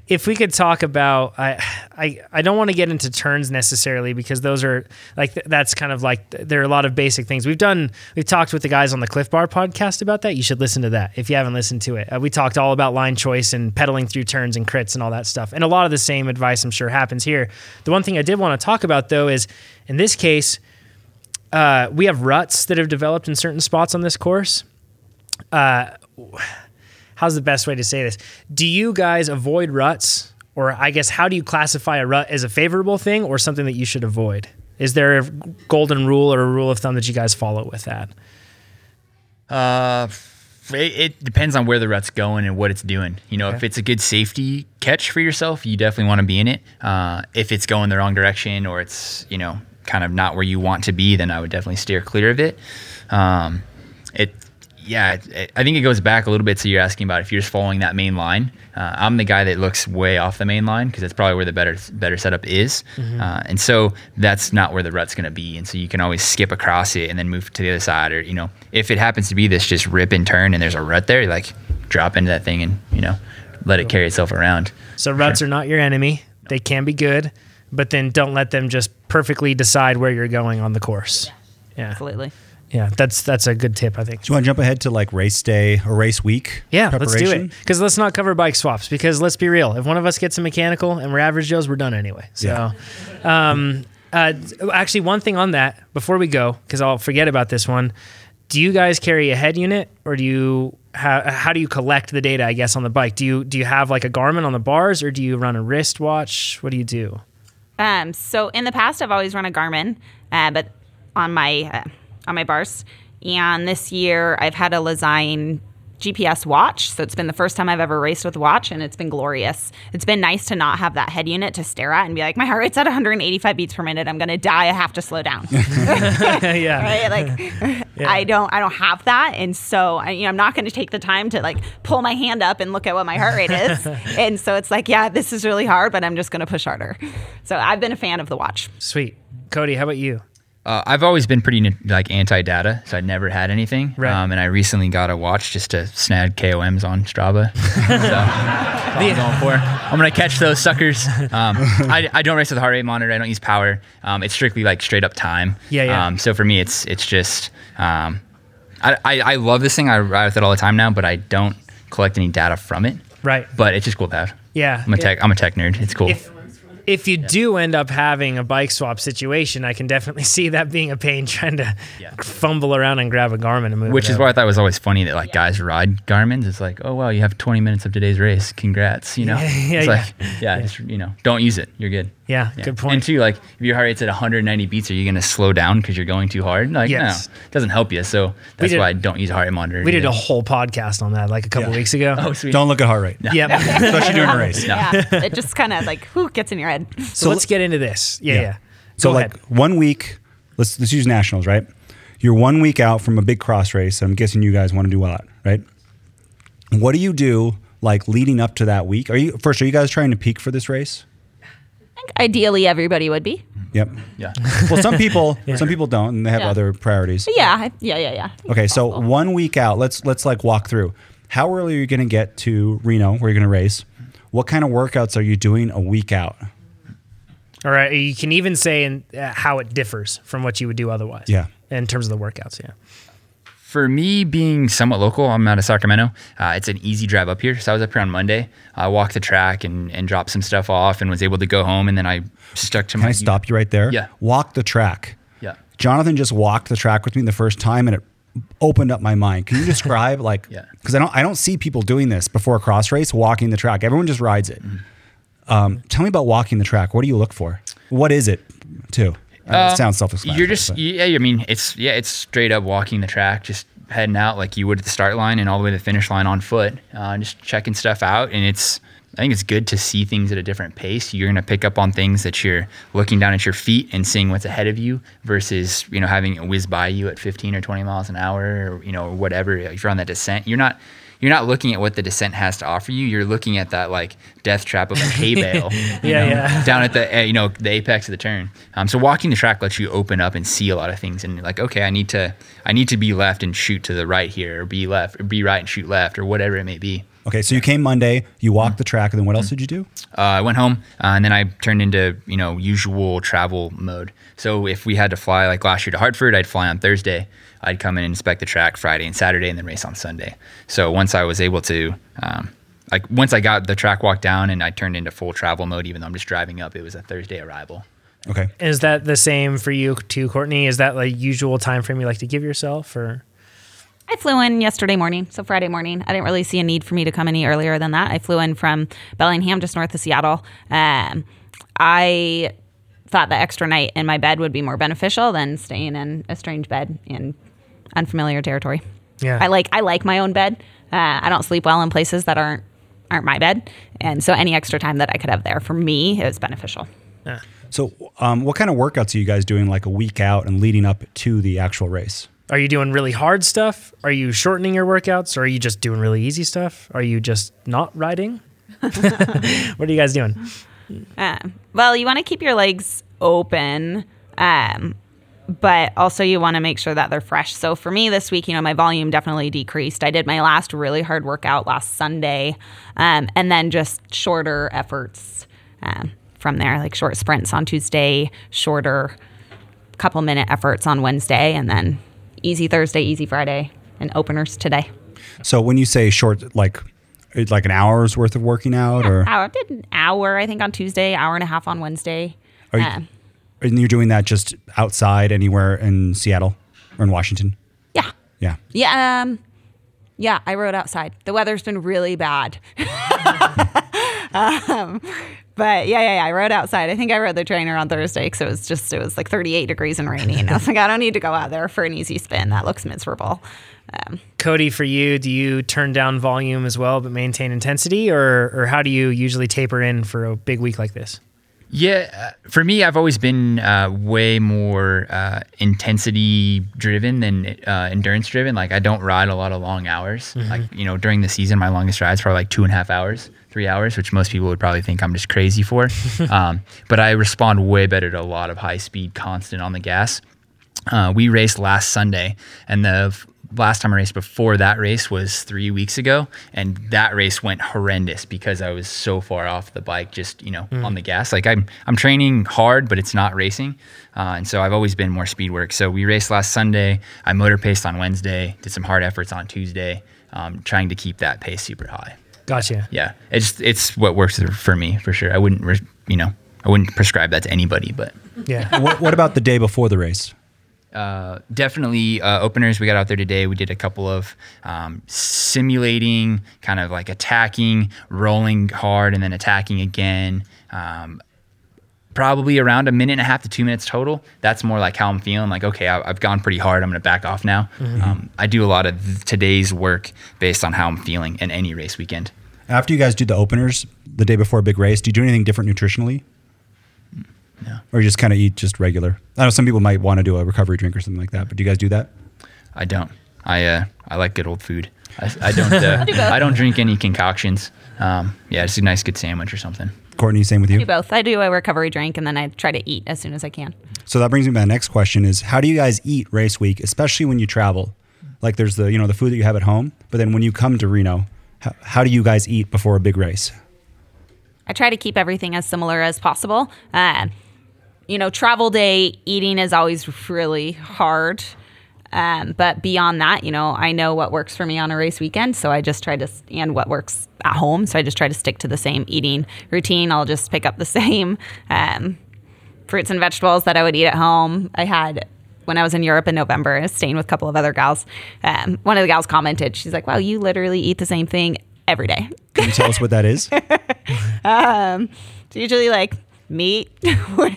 if we could talk about I I, I don't want to get into turns necessarily because those are like that's kind of like there are a lot of basic things we've done we've talked with the guys on the Clif Bar podcast about that you should listen to that if you haven't listened to it uh, we talked all about line choice and pedaling through turns and crits and all that stuff and a lot of the same advice I'm sure happens here the one thing I did want to talk about though is in this case uh, we have ruts that have developed in certain spots on this course how's the best way to say this? Do you guys avoid ruts? Or I guess how do you classify a rut as a favorable thing or something that you should avoid? Is there a golden rule or a rule of thumb that you guys follow with that? Uh, it, it depends on where the rut's going and what it's doing. You know, if it's a good safety catch for yourself, you definitely want to be in it. Uh, if it's going the wrong direction or it's you know kind of not where you want to be, then I would definitely steer clear of it. Um, it yeah, it, it- I think it goes back a little bit So you're asking about if you're just following that main line. Uh, I'm the guy that looks way off the main line because that's probably where the better better setup is, uh, and so that's not where the rut's going to be. And so you can always skip across it and then move to the other side, or you know, if it happens to be this just rip and turn and there's a rut there, like drop into that thing and you know, let it carry itself around. So ruts are not your enemy. They can be good, but then don't let them just perfectly decide where you're going on the course. Yeah. Absolutely. Yeah, that's that's a good tip, I think. Do you want to jump ahead to like race day or race week? Yeah, let's do it. Because let's not cover bike swaps. Because let's be real, if one of us gets a mechanical and we're average Joes, we're done anyway. So, um, uh, actually, one thing on that before we go, because I'll forget about this one. Do you guys carry a head unit, or do you how, how do you collect the data? I guess on the bike, do you do you have like a Garmin on the bars, or do you run a wristwatch? What do you do? Um, so in the past, I've always run a Garmin, uh, but on my uh, on my bars. And this year, I've had a Lezyne GPS watch. So it's been the first time I've ever raced with a watch, and it's been glorious. It's been nice to not have that head unit to stare at and be like, my heart rate's at 185 beats per minute. I'm gonna die. I have to slow down. yeah, right? Like I don't I don't have that, and so I, you know I'm not going to take the time to like pull my hand up and look at what my heart rate is, and so it's like yeah, this is really hard, but I'm just going to push harder. So I've been a fan of the watch. sweet. Cody, how about you? Uh, I've always been pretty like anti-data, so I'd never had anything. Right. Um, and I recently got a watch just to snag KOMs on Strava. so what I'm going for. I'm gonna catch those suckers. Um, I, I don't race with a heart rate monitor. I don't use power. Um, it's strictly like straight up time. Yeah, yeah. Um, so for me, it's it's just um, I, I I love this thing. I ride with it all the time now, but I don't collect any data from it. Right. But it's just cool to have. Yeah. I'm a tech. I'm a tech nerd. It's cool. if if you do end up having a bike swap situation, I can definitely see that being a pain trying to Yeah. fumble around and grab a Garmin and move. Which it is over. why I thought it was always funny that like guys ride Garmin's. It's like, oh well, you have 20 minutes of today's race. Congrats, you know. Yeah, yeah, it's yeah. like, yeah, just you know, don't use it. You're good. Yeah, Yeah. good point. And two, like if your heart rate's at 190 beats, are you gonna slow down because you're going too hard? Like, Yes. no, it doesn't help you. So that's did- why I don't use a heart rate monitor. we did a whole podcast on that like a couple Yeah. weeks ago. Oh, sweet. Don't look at heart rate, Yep. especially during a race. Yeah, it just kind of like whew, gets in your head. So let's get into this. Yeah, yeah. So Go like ahead. one week, let's let's use nationals, right? You're one week out from a big cross race. I'm guessing you guys want to do well at, right? What do you do like leading up to that week? Are you first? Are you guys trying to peak for this race? I think ideally everybody would be. Yep. Yeah. Well, some people some people don't, and they have Yeah. other priorities. But yeah, yeah, yeah, yeah. Okay, so possible. one week out, let's let's like walk through. How early are you going to get to Reno, where you're going to race? What kind of workouts are you doing a week out? All right. You can even say in, uh, how it differs from what you would do otherwise. Yeah. In terms of the workouts. Yeah. For me, being somewhat local, I'm out of Sacramento. Uh, it's an easy drive up here. So I was up here on Monday. I walked the track and, and dropped some stuff off and was able to go home. And then I stuck to my Can. I stop you right there? Yeah. Walk the track. Yeah. Jonathan just walked the track with me the first time, and it opened up my mind. Can you describe like? Yeah. Because I don't I don't see people doing this before a cross race, walking the track. Everyone just rides it. Mm-hmm. Um, tell me about walking the track. What do you look for? What is it? Too. Uh, it sounds self-explanatory. You're just but- yeah. I mean, it's yeah. It's straight up walking the track, just heading out like you would at the start line and all the way to the finish line on foot. Uh, just checking stuff out, and it's. I think it's good to see things at a different pace. You're gonna pick up on things that you're looking down at your feet and seeing what's ahead of you versus you know having it whiz by you at 15 or 20 miles an hour or you know or whatever. If you're on that descent, you're not. You're not looking at what the descent has to offer you. You're looking at that like death trap of a hay bale. Yeah, know, yeah. down at the uh, you know the apex of the turn. Um, so walking the track lets you open up and see a lot of things, and you're like, okay, I need to I need to be left and shoot to the right here, or be left, or be right and shoot left, or whatever it may be. Okay. So you came Monday. You walked Mm. the track, and then what else did you do? Uh, I went home, uh, and then I turned into you know usual travel mode. So if we had to fly like last year to Hartford, I'd fly on Thursday. I'd come in and inspect the track Friday and Saturday, and then race on Sunday. So once I was able to. Um, like once I got the track walk down and I turned into full travel mode, even though I'm just driving up, it was a Thursday arrival. Okay. Is that the same for you too, Courtenay? Is that like usual time frame you like to give yourself or? I flew in yesterday morning, so Friday morning. I didn't really see a need for me to come any earlier than that. I flew in from Bellingham, just north of Seattle. Um, I thought the extra night in my bed would be more beneficial than staying in a strange bed in unfamiliar territory. Yeah. I like I like my own bed. Uh, I don't sleep well in places that aren't aren't my bed, and so any extra time that I could have there for me is beneficial. Yeah. So, um, what kind of workouts are you guys doing like a week out and leading up to the actual race? Are you doing really hard stuff? Are you shortening your workouts? Or are you just doing really easy stuff? Are you just not riding? what are you guys doing? Um, well, you want to keep your legs open, um, but also you want to make sure that they're fresh. So for me this week, you know, my volume definitely decreased. I did my last really hard workout last Sunday, um, and then just shorter efforts um, from there, like short sprints on Tuesday, shorter couple minute efforts on Wednesday, and then easy Thursday, easy Friday, and openers today. So when you say short, like like an hour's worth of working out, or I did an hour, I think, on Tuesday, hour and a half on Wednesday. Are you- Um, and you're doing that just outside anywhere in Seattle or in Washington? yeah. Yeah. Yeah, um, yeah, I rode outside. The weather's been really bad. um, but yeah, yeah, yeah, I rode outside. I think I rode the trainer on Thursday because it was just it was like 38 degrees and rainy, and I was like, I don't need to go out there for an easy spin. That looks miserable. Um, Cody, for you, do you turn down volume as well but maintain intensity, or or how do you usually taper in for a big week like this? Yeah, uh, for me, I've always been uh, way more uh, intensity driven than uh, endurance driven. Like I don't ride a lot of long hours. Like you know, during the season, my longest rides probably like two and a half hours, three hours, which most people would probably think I'm just crazy for. um, but I respond way better to a lot of high speed, constant on the gas. Uh, we raced last Sunday, and the last time I raced before that race was three weeks ago, and that race went horrendous because I was so far off the bike, just you know, on the gas. Like I'm, I'm training hard, but it's not racing, uh, and so I've always been more speed work. So we raced last Sunday. I motor paced on Wednesday, did some hard efforts on Tuesday, um, trying to keep that pace super high. Gotcha. Yeah, it's it's what works for me for sure. I wouldn't, re- you know, I wouldn't prescribe that to anybody, but Yeah. what, what about the day before the race? Uh, definitely uh, openers. We got out there today. We did a couple of um, simulating, kind of like attacking, rolling hard, and then attacking again. Um, probably around a minute and a half to two minutes total. That's more like how I'm feeling. Like, okay, I, I've gone pretty hard. I'm going to back off now. Um, I do a lot of th- today's work based on how I'm feeling in any race weekend. After you guys do the openers the day before a big race, do you do anything different nutritionally? No. Or you just kind of eat just regular? I know some people might want to do a recovery drink or something like that, but do you guys do that? I don't. I uh, I like good old food. I, I don't. Uh, I don't drink any concoctions. Um, yeah, just a nice good sandwich or something. Courtenay, same with you. do you. both. I do a recovery drink, and then I try to eat as soon as I can. So that brings me to my next question: Is how do you guys eat race week, especially when you travel? Like there's the you know the food that you have at home, but then when you come to Reno, how, how do you guys eat before a big race? I try to keep everything as similar as possible. Uh, you know, travel day eating is always really hard. Um, but beyond that, you know, I know what works for me on a race weekend. So I just try to, and what works at home. So I just try to stick to the same eating routine. I'll just pick up the same um, fruits and vegetables that I would eat at home. I had, when I was in Europe in November, I was staying with a couple of other gals. Um, one of the gals commented, she's like, wow, you literally eat the same thing every day. Can you tell us what that is? It's usually like meat. uh,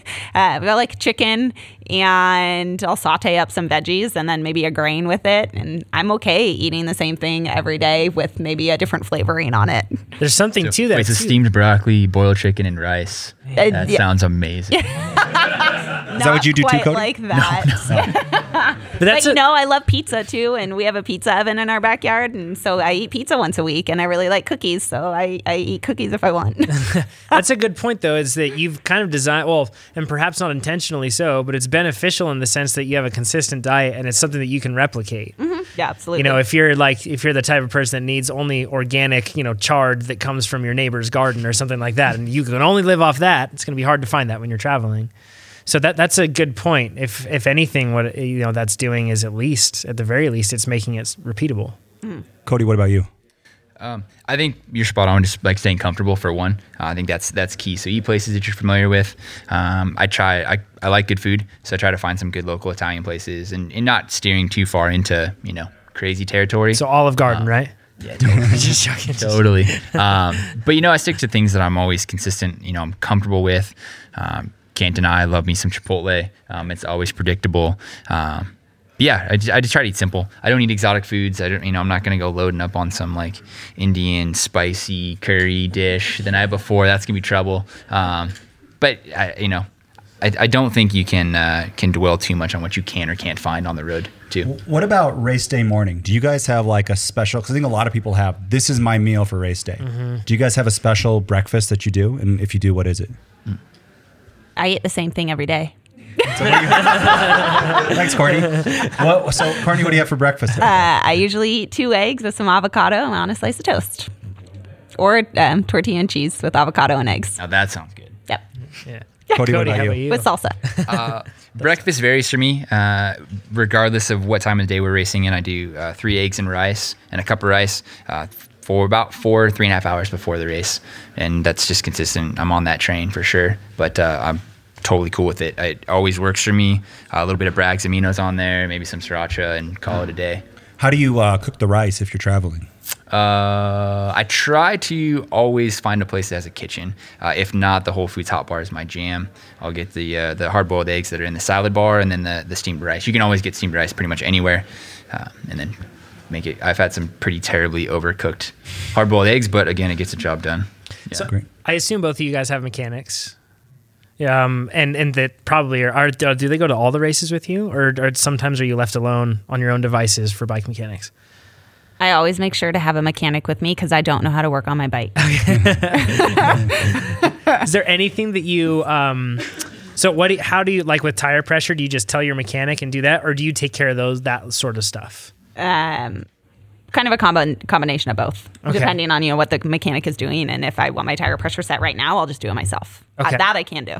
we got like chicken, and I'll saute up some veggies and then maybe a grain with it. And I'm okay eating the same thing every day with maybe a different flavoring on it. There's something to that. Wait, so too. steamed broccoli, boiled chicken, and rice. Uh, That yeah. sounds amazing. Is that what you do too, quite Cody? Like that. but that's but you a- know, I love pizza too, and we have a pizza oven in our backyard, and so I eat pizza once a week, and I really like cookies, so I, I eat cookies if I want. That's a good point, though, is that you've kind of designed, well, and perhaps not intentionally so, but it's beneficial in the sense that you have a consistent diet and it's something that you can replicate. Mm-hmm. yeah, absolutely. You know, if you're like, if you're the type of person that needs only organic, you know, chard that comes from your neighbor's garden or something like that, and you can only live off that, it's going to be hard to find that when you're traveling. So that that's a good point. If if anything, what you know that's doing is at least, at the very least, it's making it repeatable. Mm. Cody, what about you? Um, I think you're spot on. Just like staying comfortable for one. Uh, I think that's that's key. So eat places that you're familiar with. Um, I try. I, I like good food, so I try to find some good local Italian places, and, and not steering too far into you know crazy territory. So Olive Garden, right? yeah, totally. Just joking. Totally. Um, but you know, I stick to things that I'm always consistent. You know, I'm comfortable with. Um, can't deny I love me some Chipotle. Um, it's always predictable. Um, yeah, I just, I just try to eat simple. I don't eat exotic foods. I don't, you know, I'm not gonna go loading up on some like Indian spicy curry dish the night before. That's gonna be trouble. Um, but I, you know, I, I don't think you can uh, can dwell too much on what you can or can't find on the road. too. What about race day morning? Do you guys have like a special? Because I think a lot of people have. This is my meal for race day. Do you guys have a special breakfast that you do? And if you do, what is it? I eat the same thing every day. Thanks, Courtenay. What, so, Courtenay, what do you have for breakfast? Uh, I usually eat two eggs with some avocado on a slice of toast, or um, tortilla and cheese with avocado and eggs. Now that sounds good. Yep, Yeah. Cody, what about how you? about you? with salsa. Breakfast varies for me, uh, regardless of what time of the day we're racing in. I do uh, three eggs and rice and a cup of rice uh, for about four, three and a half hours before the race, and that's just consistent. I'm on that train for sure, but uh, I'm totally cool with it. It always works for me. a little bit of Bragg's aminos on there, maybe some sriracha, and call it a day. How do you uh, cook the rice if you're traveling? Uh, I try to always find a place that has a kitchen. Uh, if not, the Whole Foods hot bar is my jam. I'll get the uh, the hard boiled eggs that are in the salad bar, and then the the steamed rice. You can always get steamed rice pretty much anywhere, uh, and then make it. I've had some pretty terribly overcooked hard boiled eggs, but again, it gets the job done. Yeah. So I assume both of you guys have mechanics. Um, and and that probably are, are. Do they go to all the races with you, or, or sometimes are you left alone on your own devices for bike mechanics? I always make sure to have a mechanic with me because I don't know how to work on my bike. Is there anything that you? Um, so what? Do how do you like with tire pressure? Do you just tell your mechanic and do that, or do you take care of those that sort of stuff? um, kind of a combo- combination of both, Okay. depending on you know what the mechanic is doing, and if I want my tire pressure set right now, I'll just do it myself. Uh, Okay. that I can do.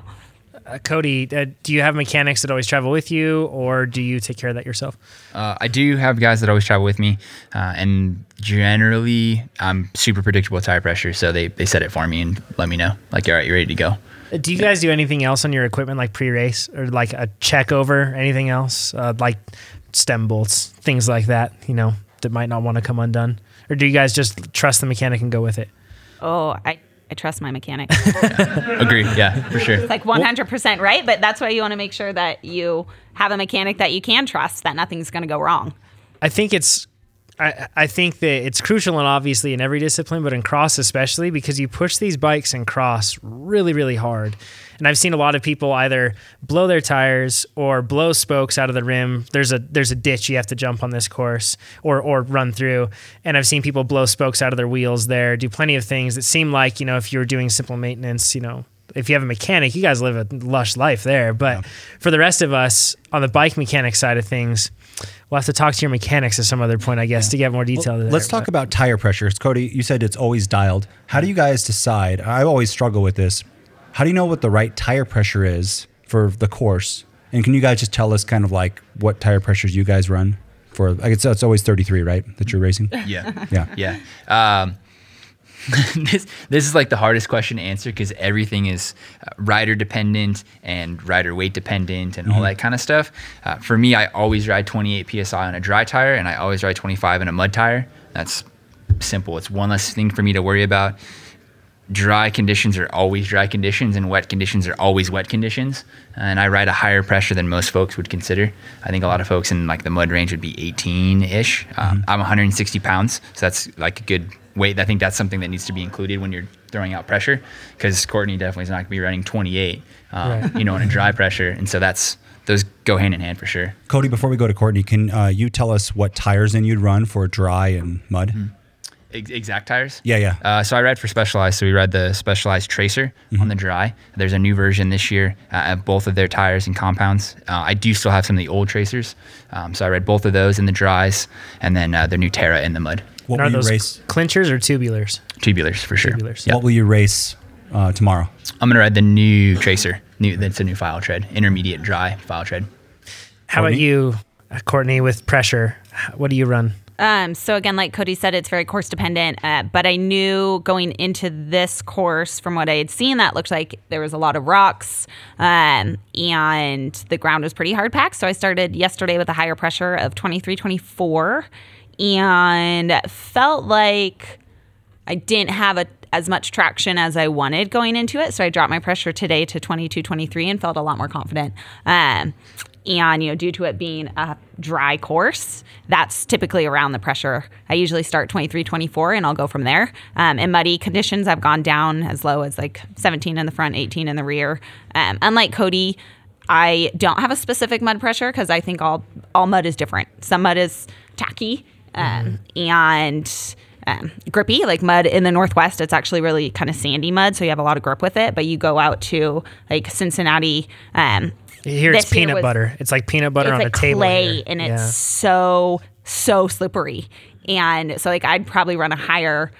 Uh, Cody, uh, do you have mechanics that always travel with you, or do you take care of that yourself? Uh, I do have guys that always travel with me, uh, and generally I'm super predictable with tire pressure, so they, they set it for me and let me know, like, all right, you're ready to go. Uh, Do you guys do anything else on your equipment, like pre-race, or like a check over, anything else, uh, like stem bolts, things like that? You know, that might not want to come undone, or do you guys just trust the mechanic and go with it? Oh, I, I trust my mechanic. Agree, yeah, for sure. like 100% right, but that's why you want to make sure that you have a mechanic that you can trust, that nothing's going to go wrong. I think it's I, think that it's crucial and obviously in every discipline, but in cross especially because you push these bikes in cross really, really hard. And I've seen a lot of people either blow their tires or blow spokes out of the rim. There's a there's a ditch you have to jump on this course or or run through. And I've seen people blow spokes out of their wheels there, do plenty of things that seem like, you know, if you're doing simple maintenance, you know, if you have a mechanic, you guys live a lush life there. But for the rest of us on the bike mechanic side of things, we'll have to talk to your mechanics at some other point, I guess, to get more detail. there, Let's talk but- about tire pressures. Cody, you said it's always dialed. How do you guys decide? I always struggle with this. How do you know what the right tire pressure is for the course? And can you guys just tell us kind of like what tire pressures you guys run for? I guess it's always 33, right? That you're racing? Yeah. Yeah. Yeah. Um, this this is like the hardest question to answer because everything is uh, rider dependent and rider weight dependent and all that kind of stuff. Uh, for me, I always ride 28 psi on a dry tire and I always ride 25 in a mud tire. That's simple. It's one less thing for me to worry about. Dry conditions are always dry conditions, and wet conditions are always wet conditions. And I ride a higher pressure than most folks would consider. I think a lot of folks in like the mud range would be 18 ish. Um, I'm 160 pounds, so that's like a good weight. I think that's something that needs to be included when you're throwing out pressure, because Courtenay definitely is not going to be running 28, um, Right. you know, in a dry pressure, and so that's those go hand in hand for sure. Cody, before we go to Courtenay, can uh, you tell us what tires then you'd run for dry and mud? Ex- exact tires. Yeah, yeah. Uh, so I ride for Specialized. So we ride the Specialized Tracer on the dry. There's a new version this year uh, at both of their tires and compounds. Uh, I do still have some of the old Tracers. Um, so I ride both of those in the dries, and then uh, their new Terra in the mud. What And are will you those race? clinchers or tubulars? Tubulars for sure. Tubulars. Yep. What will you race uh, tomorrow? I'm gonna ride the new Tracer. New that's a new file tread, intermediate dry file tread. How about you, uh, Courtenay, with pressure? What do you run? Um, so again, like Cody said, it's very course dependent. Uh, but I knew going into this course, from what I had seen, that looked like there was a lot of rocks, um, and the ground was pretty hard packed. So I started yesterday with a higher pressure of 23, 24, and felt like I didn't have a, as much traction as I wanted going into it. So I dropped my pressure today to 22, 23 and felt a lot more confident. Um, and, you know, due to it being a dry course, that's typically around the pressure. I usually start 23, 24 and I'll go from there. Um, in muddy conditions, I've gone down as low as like 17 in the front, 18 in the rear. Um, unlike Cody, I don't have a specific mud pressure because I think all all mud is different. Some mud is tacky um, and um, grippy, like mud in the Northwest. It's actually really kind of sandy mud, so you have a lot of grip with it. But you go out to like Cincinnati. Um, Here it's peanut was- butter. It's like peanut butter on like a table. clay here. and Yeah. it's so so slippery and so like i'd probably run a higher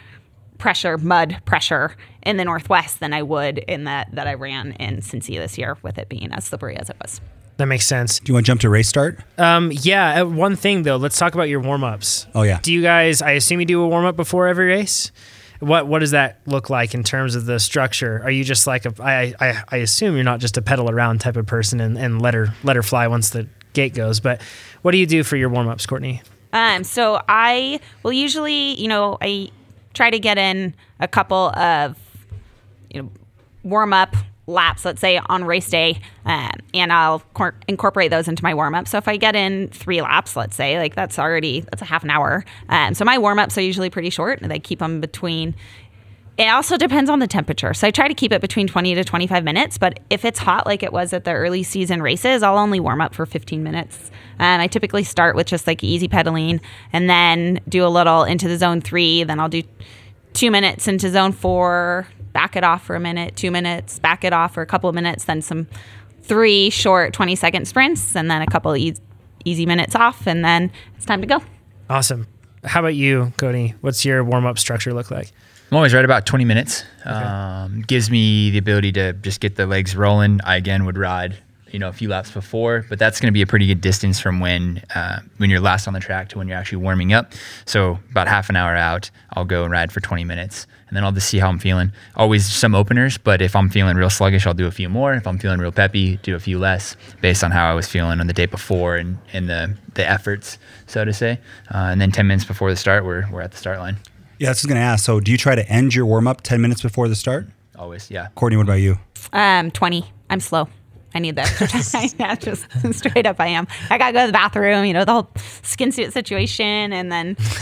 pressure mud pressure in the northwest than i would in that that i ran in cincy this year with it being as slippery as it was that makes sense. Do you want to jump to race start? Um, yeah. uh, One thing though, let's talk about your warm ups. Oh, yeah. Do you guys? I assume you do a warm up before every race. What What does that look like in terms of the structure? Are you just like a? I I, I assume you're not just a pedal around type of person and, and let her let her fly once the gate goes. But what do you do for your warm ups, Courtenay? Um, so I will usually, you know, I try to get in a couple of, you know, warm up laps, let's say on race day, um, and I'll cor- incorporate those into my warm up. So if I get in three laps, let's say, like that's already that's a half an hour. Um, so my warm ups are usually pretty short. and I keep them between. It also depends on the temperature. So I try to keep it between 20 to 25 minutes. But if it's hot, like it was at the early season races, I'll only warm up for 15 minutes. And I typically start with just like easy pedaling and then do a little into the zone three. Then I'll do two minutes into zone four, back it off for a minute, two minutes, back it off for a couple of minutes, then some three short 20 second sprints, and then a couple of eas easy minutes off. And then it's time to go. Awesome. How about you, Cody? What's your warm up structure look like? I'm always right about 20 minutes. Um, gives me the ability to just get the legs rolling. I again would ride, you know, a few laps before, but that's going to be a pretty good distance from when uh, when you're last on the track to when you're actually warming up. So about half an hour out, I'll go and ride for 20 minutes, and then I'll just see how I'm feeling. Always some openers, but if I'm feeling real sluggish, I'll do a few more. If I'm feeling real peppy, do a few less, based on how I was feeling on the day before and and the the efforts, so to say. Uh, and then 10 minutes before the start, we're we're at the start line. Yeah, I was going to ask. So, do you try to end your warm up 10 minutes before the start? Always, yeah. Courtenay, what about you? Um, 20. I'm slow. I need the extra time. yeah, just straight up, I am. I gotta go to the bathroom. You know the whole skin suit situation, and then,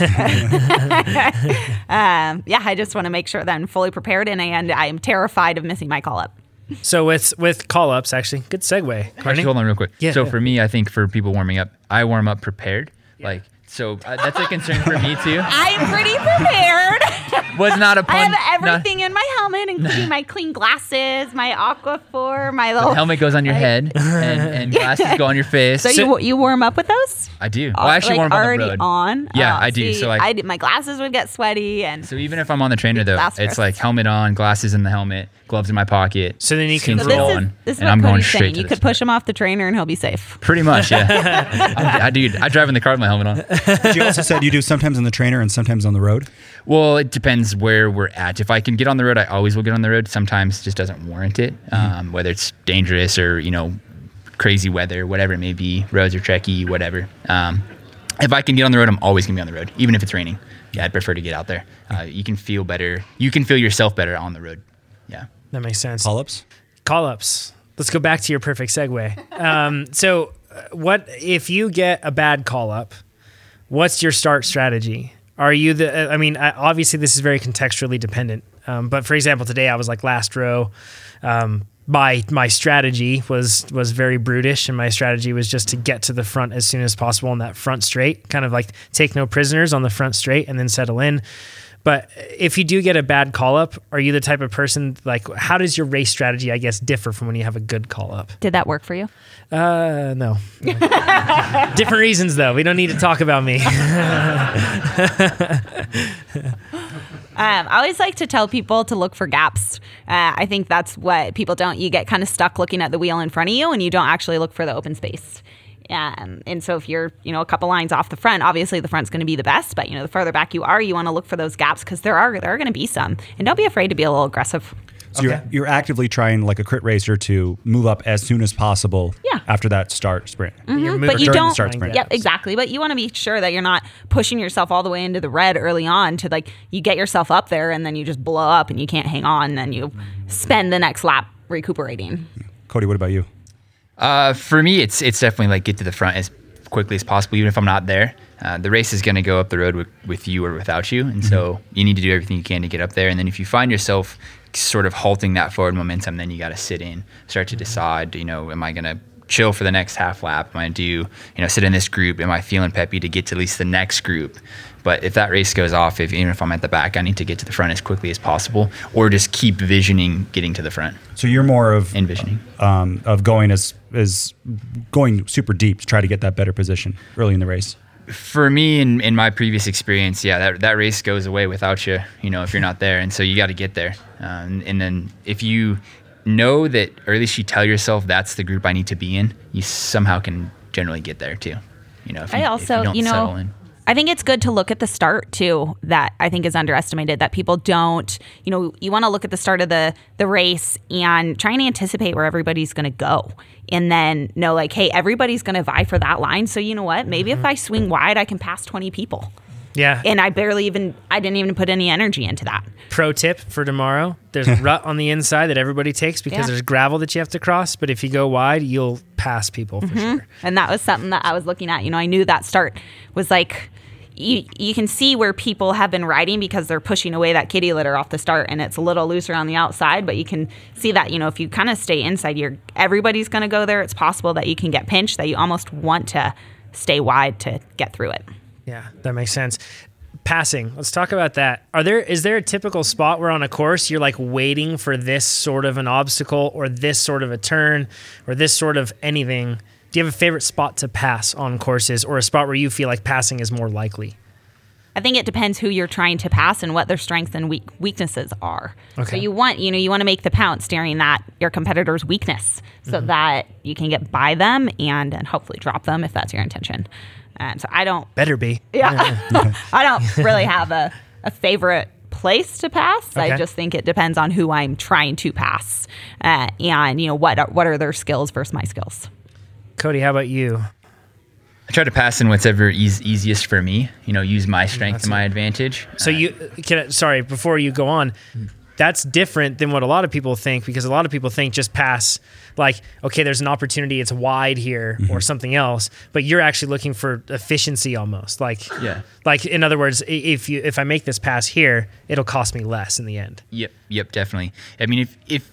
um, yeah, I just want to make sure that I'm fully prepared, and I, and I am terrified of missing my call up. So with with call ups, actually, good segue. Actually, Courtenay? hold on real quick. Yeah, so yeah. for me, I think for people warming up, I warm up prepared. Like so, uh, that's a concern for me too. I'm pretty prepared. Was not a pun. I have not- everything in my helmet, including my clean glasses, my aqua Aquaphor, my little helmet goes on your head, and, and glasses go on your face. So, you you warm up with those? I do. Uh, well, I actually like warm up on already the road. on. Yeah, Oh, I do. see, So like, I did, my glasses would get sweaty, and so even if I'm on the trainer though, Last it's first. like helmet on, glasses in the helmet, gloves in my pocket. So then you can skins So roll. this is, on, this is and I'm going straight to You could start. push him off the trainer and he'll be safe. Pretty much, yeah. I, I do. I drive in the car with my helmet on. But you also said you do sometimes on the trainer and sometimes on the road. Well, it depends where we're at. If I can get on the road, I always will get on the road. Sometimes it just doesn't warrant it, um, whether it's dangerous or you know, crazy weather, whatever it may be. Roads are tricky, whatever. Um, if I can get on the road, I'm always gonna be on the road, even if it's raining. Yeah, I'd prefer to get out there. Uh, you can feel better. You can feel yourself better on the road. Yeah. That makes sense. Call ups? call ups. Let's go back to your perfect segue. Um, so, uh, what if you get a bad call up? What's your start strategy? Are you the? I mean, obviously this is very contextually dependent. Um, but for example, today I was like last row. Um, my my strategy was was very brutish, and my strategy was just to get to the front as soon as possible on that front straight, kind of like take no prisoners on the front straight, and then settle in. But if you do get a bad call up, are you the type of person like how does your race strategy I guess differ from when you have a good call up? Did that work for you? Uh no. Different reasons though. We don't need to talk about me. Um, I always like to tell people to look for gaps. Uh, I think that's what people don't. You get kind of stuck looking at the wheel in front of you, and you don't actually look for the open space. Um, and so if you're, you know, a couple lines off the front, obviously the front's going to be the best. But you know, the further back you are, you want to look for those gaps because there are there are going to be some. And don't be afraid to be a little aggressive. So you're, you're actively trying, like a crit racer, to move up as soon as possible Yeah. after that start sprint. You're Mhm, but you don't. start sprint. Yep, exactly. But you want to be sure that you're not pushing yourself all the way into the red early on to like you get yourself up there and then you just blow up and you can't hang on and then you spend the next lap recuperating. Cody, what about you? Uh, for me, it's it's definitely like get to the front as quickly as possible, even if I'm not there. Uh, the race is going to go up the road with, with you or without you, and so you need to do everything you can to get up there. And then if you find yourself sort of halting that forward momentum, then you got to sit in, start to decide. You know, am I going to chill for the next half lap? Am I do you know sit in this group? Am I feeling peppy to get to at least the next group? But if that race goes off, if even if I'm at the back, I need to get to the front as quickly as possible, or just keep visioning getting to the front, So you're more of envisioning. um, of going as as going super deep to try to get that better position early in the race. for me in, in my previous experience yeah that, that race goes away without you you know if you're not there and so you got to get there um, and then if you know that or at least you tell yourself that's the group i need to be in you somehow can generally get there too you know if you, I if also, don't you, settle know, in. I think it's good to look at the start too. That I think is underestimated. That people don't, you know, you want to look at the start of the the race and try and anticipate where everybody's going to go, and then know like, hey, everybody's going to vie for that line. So you know what? Maybe Mm-hmm. if I swing wide, I can pass twenty people, Yeah. and I barely even, I didn't even put any energy into that. Pro tip for tomorrow: there's a rut on the inside that everybody takes because Yeah. there's gravel that you have to cross. But if you go wide, you'll pass people for Mm-hmm. sure. and that was something that I was looking at. You know, I knew that start was like you you can see where people have been riding because they're pushing away that kitty litter off the start and it's a little looser on the outside, but you can see that, you know, if you kind of stay inside, you're everybody's going to go there. It's possible that you can get pinched that you almost want to stay wide to get through it. Yeah, that makes sense. Passing. Let's talk about that. Are there is there a typical spot where on a course you're like waiting for this sort of an obstacle or this sort of a turn or this sort of anything? Do you have a favorite spot to pass on courses or a spot where you feel like passing is more likely? I think it depends who you're trying to pass and what their strengths and weak weaknesses are. Okay. So you want, you know, you want to make the pounce staring at your competitor's weakness so Mm-hmm. that you can get by them and and hopefully drop them if that's your intention. And so I don't Better be. yeah. I don't really have a, a favorite place to pass. Okay. I just think it depends on who I'm trying to pass. Uh, and you know what are, what are their skills versus my skills. Cody, how about you? i try to pass in whatever eas easiest for me you know use my strength That's to my advantage So uh, you can sorry, before you go on, hmm. that's different than what a lot of people think because a lot of people think just pass like okay, there's an opportunity, it's wide here or mm-hmm. something else, but you're actually looking for efficiency almost. Like Yeah. Like in other words, if you if I make this pass here, it'll cost me less in the end. Yep, yep, definitely. I mean, if if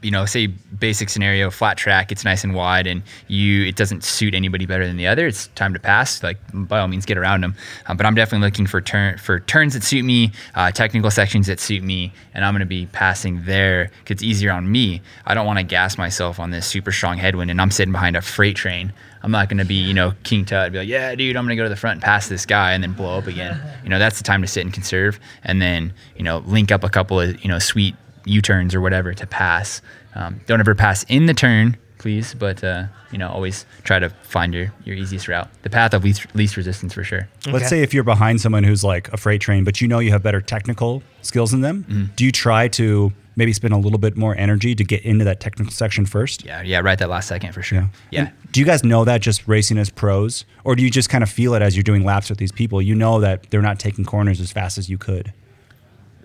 you know, say basic scenario, flat track, it's nice and wide, and you it doesn't suit anybody better than the other. It's time to pass. Like by all means, get around them. Um, but I'm definitely looking for turn for turns that suit me, uh, technical sections that suit me, and I'm going to be passing there because it's easier on me. I don't want to gas myself on this super strong headwind, and I'm sitting behind a freight train. I'm not going to be, you know, King Tut, be like, yeah, dude, I'm going to go to the front and pass this guy and then blow up again. You know, that's the time to sit and conserve and then, you know, link up a couple of, you know, sweet U-turns or whatever to pass. Um, don't ever pass in the turn, please, but, uh, you know, always try to find your, your easiest route. The path of least, least resistance for sure. Okay. Let's say if you're behind someone who's like a freight train, but you know you have better technical skills than them, Mm-hmm. do you try to maybe spend a little bit more energy to get into that technical section first? Yeah, yeah, right that last second for sure. Yeah. And do you guys know that just racing as pros, or do you just kind of feel it as you're doing laps with these people? You know that they're not taking corners as fast as you could.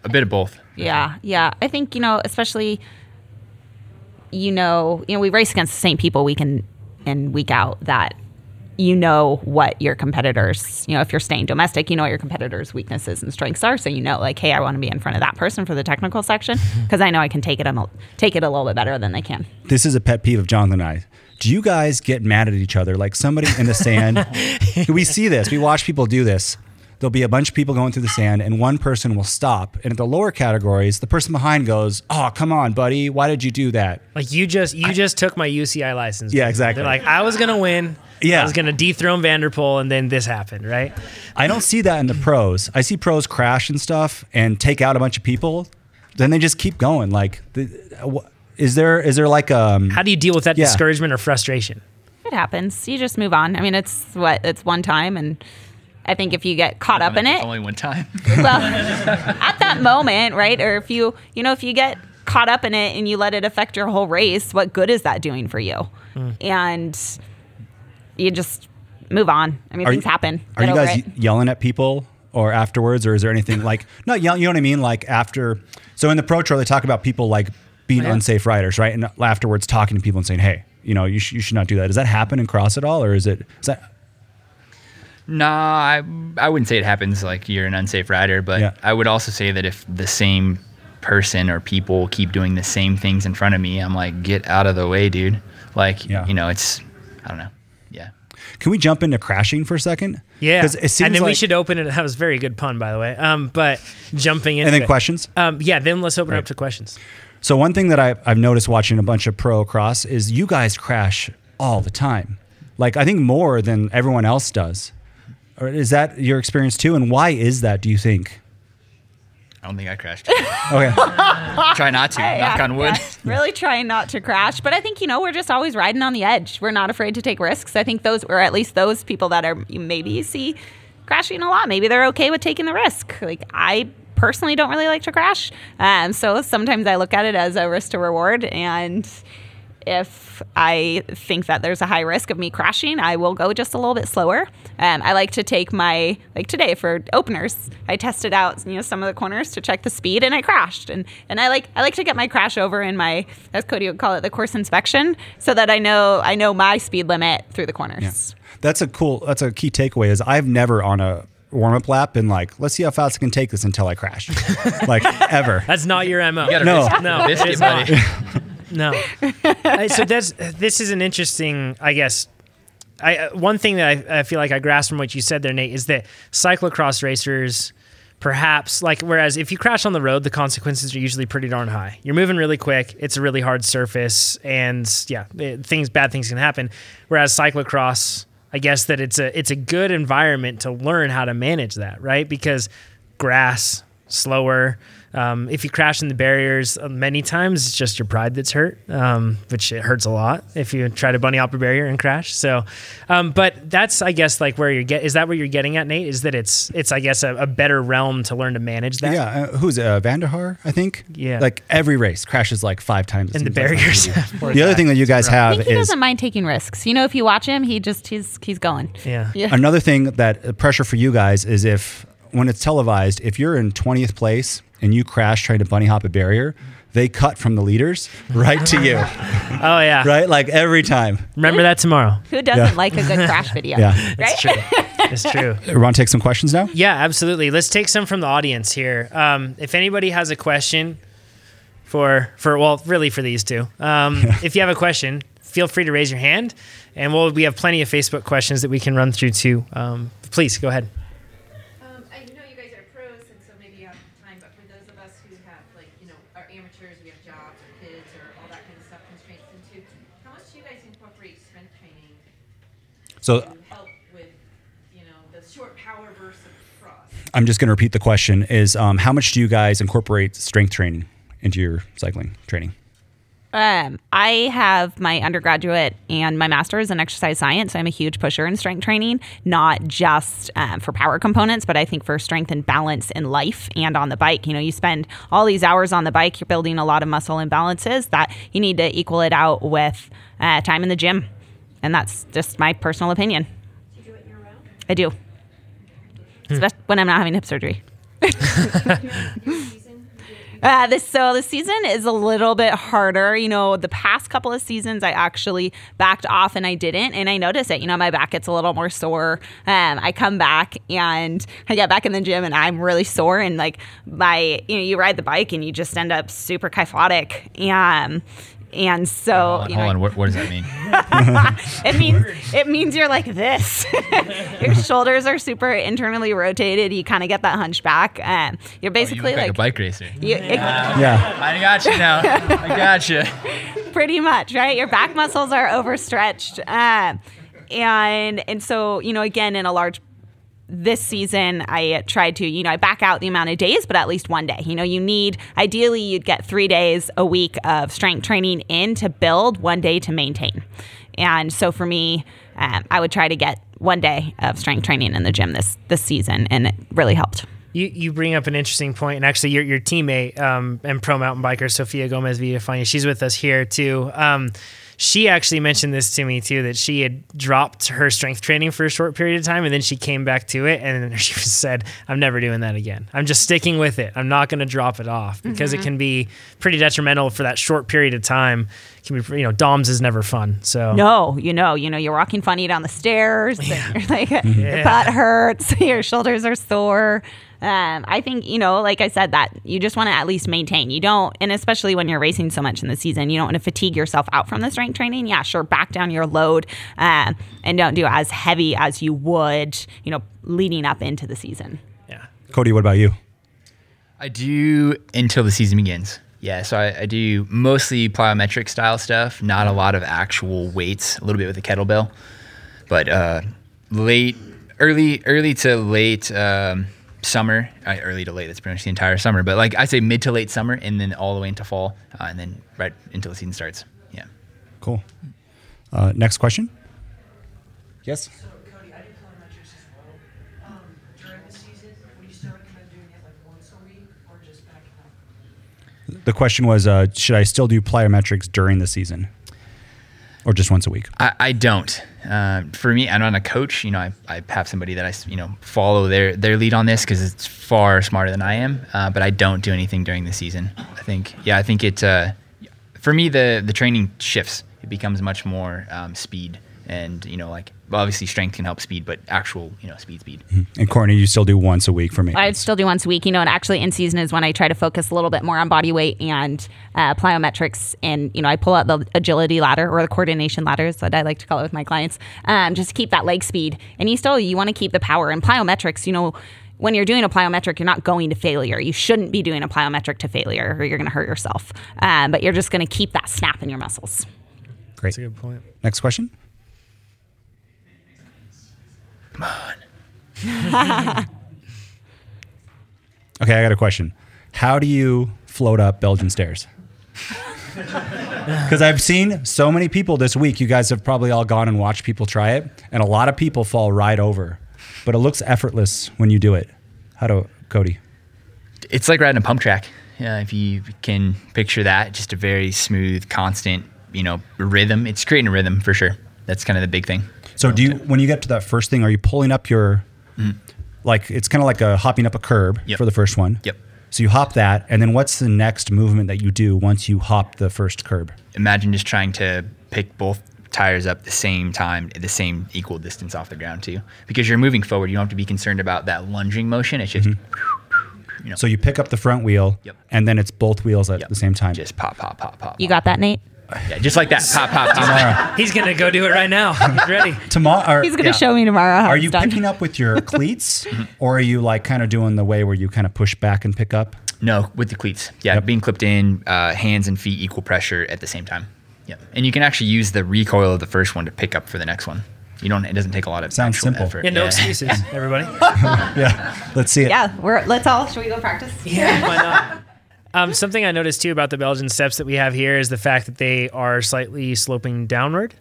A bit of both. Yeah, yeah. I think you know, especially you know, you know, we race against the same people week in and week out. That you know what your competitors, you know, if you're staying domestic, you know what your competitors' weaknesses and strengths are. So you know, like, hey, I want to be in front of that person for the technical section because I know I can take it a, take it a little bit better than they can. This is a pet peeve of Jonathan and I. Do you guys get mad at each other? Like somebody in the sand. we see this. We watch people do this. There'll be a bunch of people going through the sand, and one person will stop. And at the lower categories, the person behind goes, "Oh, come on, buddy! Why did you do that?" Like you just you just took my UCI license. Yeah, exactly. They're like I was gonna win. Yeah. I was gonna dethrone van der Poel, and then this happened, right? I don't see that in the pros. I see pros crash and stuff and take out a bunch of people. Then they just keep going. Like, the, is there is there like um? How do you deal with that Yeah. discouragement or frustration? It happens. You just move on. I mean, it's what it's one time, and I think if you get caught up in it, Only one time. well at that moment right or if you you know if you get caught up in it and you let it affect your whole race what good is that doing for you hmm. and you just move on i mean Are things you- happen Are Get you guys it. yelling at people or afterwards, or is there anything like no? You know, you know what I mean? Like after. So in the pro tour, they talk about people like being Oh, yeah. unsafe riders, right? And afterwards, talking to people and saying, "Hey, you know, you, sh- you should not do that." Does that happen in cross at all, or is it? Is that Nah, I, I wouldn't say it happens like you're an unsafe rider, but Yeah. I would also say that if the same person or people keep doing the same things in front of me, I'm like, get out of the way, dude. Like, Yeah. you know, it's, I don't know. Yeah. Can we jump into crashing for a second? Yeah, 'Cause it seems and then we should open it. That was a very good pun, by the way. Um, but jumping in And then questions. Um, yeah, then let's open it up to questions. So one thing that I, I've noticed watching a bunch of pro cross is you guys crash all the time. Like I think more than everyone else does. Or is that your experience too? And why is that? Do you think? I don't think I crashed. Okay. Try not to. knock on wood. Yeah, really trying not to crash. But I think, you know, we're just always riding on the edge. We're not afraid to take risks. I think those, or at least those people that are, maybe you maybe see crashing a lot, maybe they're okay with taking the risk. Like, I personally don't really like to crash. Um, so sometimes I look at it as a risk to reward. And if I think that there's a high risk of me crashing, I will go just a little bit slower. Um, I like to take my like today for openers. I tested out you know some of the corners to check the speed, and I crashed. And and I like I like to get my crash over in my as Cody would call it the course inspection, so that I know I know my speed limit through the corners. That's a cool. That's a key takeaway. Is I've never on a warm up lap been like, let's see how fast I can take this until I crash, like ever. That's not your mo. You No. risk, No, risk it's it, buddy. No. Uh, so that's this is an interesting, I guess. I uh, one thing that I, I feel like I grasped from what you said there, Nate, is that cyclocross racers, perhaps like whereas if you crash on the road, the consequences are usually pretty darn high. You're moving really quick. It's a really hard surface, and yeah, it, things bad things can happen. Whereas cyclocross, I guess that it's a it's a good environment to learn how to manage that, right? Because grass, slower. Um, if you crash in the barriers, uh, many times it's just your pride that's hurt, um, which it hurts a lot if you try to bunny hop a barrier and crash. So, um, but that's I guess like where you're get is that where you're getting at, Nate? Is that it's it's I guess a, a better realm to learn to manage that. Yeah, uh, who's uh, van der Haar? I think. Yeah. Like every race crashes like five times. in the seems like. barriers. the other thing that you guys I have think he is doesn't mind taking risks. You know, if you watch him, he just he's he's going. Yeah. Yeah. Another thing that uh, pressure for you guys is if when it's televised, if you're in 20th place and you crash trying to bunny hop a barrier, they cut from the leaders right to you, Oh yeah. right? Like every time. Remember that tomorrow. Who doesn't Yeah. like a good crash video? Yeah. Right? It's true. It's true. Want to take some questions now? Yeah, absolutely. Let's take some from the audience here. Um, if anybody has a question for for well, really for these two, um, if you have a question, feel free to raise your hand, and we'll we have plenty of Facebook questions that we can run through too. Um, please go ahead. So maybe you have time, but for those of us who have, like, you know, are amateurs, we have jobs or kids or all that kind of stuff constraints into, how much do you guys incorporate strength training So to help with, you know, the short power versus cross? I'm just going to repeat the question: Is um, how much do you guys incorporate strength training into your cycling training? Um, I have my undergraduate and my master's in exercise science. So I'm a huge pusher in strength training, not just um, for power components, but I think for strength and balance in life and on the bike. You know, you spend all these hours on the bike, you're building a lot of muscle imbalances that you need to equal it out with uh, time in the gym. And that's just my personal opinion. Do you do it year round? I do. Especially when I'm not having hip surgery. Uh, this so the season is a little bit harder. You know, the past couple of seasons I actually backed off and I didn't, and I notice it. You know, my back gets a little more sore. Um, I come back and I get back in the gym and I'm really sore, and like my, you know, you ride the bike and you just end up super kyphotic. And and so Hold on, you know, hold on. What, what does that mean? it means it means you're like this. Your shoulders are super internally rotated. You kind of get that hunchback. Um, you're Oh, you basically like, a bike racer. you, it- Yeah. I got you now. I got you. pretty much right your back muscles are overstretched um, and and so you know again in a large this season i tried to you know i back out the amount of days but at least one day. You know you need ideally you'd get three days a week of strength training in to build one day to maintain. And so for me um, i would try to get one day of strength training in the gym this this season and it really helped. You you bring up an interesting point, and actually, your your teammate um, and pro mountain biker Sofia Gomez Villafañe, she's with us here too. Um, she actually mentioned this to me too that she had dropped her strength training for a short period of time, and then she came back to it, and she said, "I'm never doing that again. I'm just sticking with it. I'm not going to drop it off because it mm-hmm. can be pretty detrimental for that short period of time. It can be you know DOMS is never fun. So No, you know, you know, you're walking funny down the stairs. and You're like your butt hurts, your shoulders are sore. Um, I think you know, like I said, that you just want to at least maintain. You don't, and especially when you're racing so much in the season, you don't want to fatigue yourself out from the strength training. Yeah, sure, back down your load um, and don't do as heavy as you would, you know, leading up into the season. Yeah. Cody, what about you? I do until the season begins. Yeah, so I, I do mostly plyometric style stuff, not a lot of actual weights, a little bit with the kettlebell, but uh, late, early, early to late um, summer, uh, early to late. That's pretty much the entire summer, but like I say, mid to late summer, and then all the way into fall, uh, and then right until the season starts. Yeah. Cool. Uh, next question. Yes. So Cody, I do plyometrics as well. Um, during the season, would you still recommend doing it like once a week or just backing up? The question was, uh, should I still do plyometrics during the season, or just once a week? I, I don't. Uh, for me, I'm not a coach. You know, I, I have somebody that I you know follow their their lead on this because it's far smarter than I am. Uh, but I don't do anything during the season. I think, yeah, I think it. Uh, for me, the the training shifts. It becomes much more um, speed, and you know, like obviously strength can help speed, but actual you know speed, speed. And Courtenay, you still do once a week for me. I'd still do once a week, you know, and actually in season is when I try to focus a little bit more on body weight and uh, plyometrics. And, you know, I pull out the agility ladder or the coordination ladders that I like to call it with my clients, um, just to keep that leg speed. And you still, you want to keep the power. And plyometrics, you know, when you're doing a plyometric, you're not going to failure. You shouldn't be doing a plyometric to failure or you're going to hurt yourself. Um, but you're just going to keep that snap in your muscles. Great. That's a good point. Next question. Okay, I got a question. How do you float up Belgian stairs? Because I've seen so many people this week. You guys have probably all gone and watched people try it, and a lot of people fall right over. But it looks effortless when you do it. How do Cody? It's like riding a pump track. Yeah, if you can picture that, just a very smooth, constant, you know, rhythm. It's creating a rhythm for sure. That's kind of the big thing. So do you when you get to that first thing, are you pulling up your like it's kind of like a hopping up a curb Mm-hmm. Yep. for the first one? Yep. So you hop that, and then what's the next movement that you do once you hop the first curb? imagine just trying to pick both tires up the same time at the same equal distance off the ground too because you're moving forward you don't have to be concerned about that lunging motion it's just you know So you pick up the front wheel, Yep. and then it's both wheels at yep, the same time. just pop pop pop pop You got that, Nate? Yeah just like that pop pop pop He's gonna go do it right now. He's ready. Tomorrow, He's going to show me tomorrow how Are you done. picking up with your cleats, or are you like kind of doing the way where you kind of push back and pick up? no with the cleats yeah Yep. being clipped in uh, hands and feet equal pressure at the same time yeah and you can actually use the recoil of the first one to pick up for the next one you don't it doesn't take a lot of Sounds simple. effort. Yeah, no excuses, everybody. Yeah, let's see it. Yeah, we're, let's all, should we go practice? Yeah, why not? Um, something I noticed too about the Belgian steps that we have here is the fact that they are slightly sloping downward.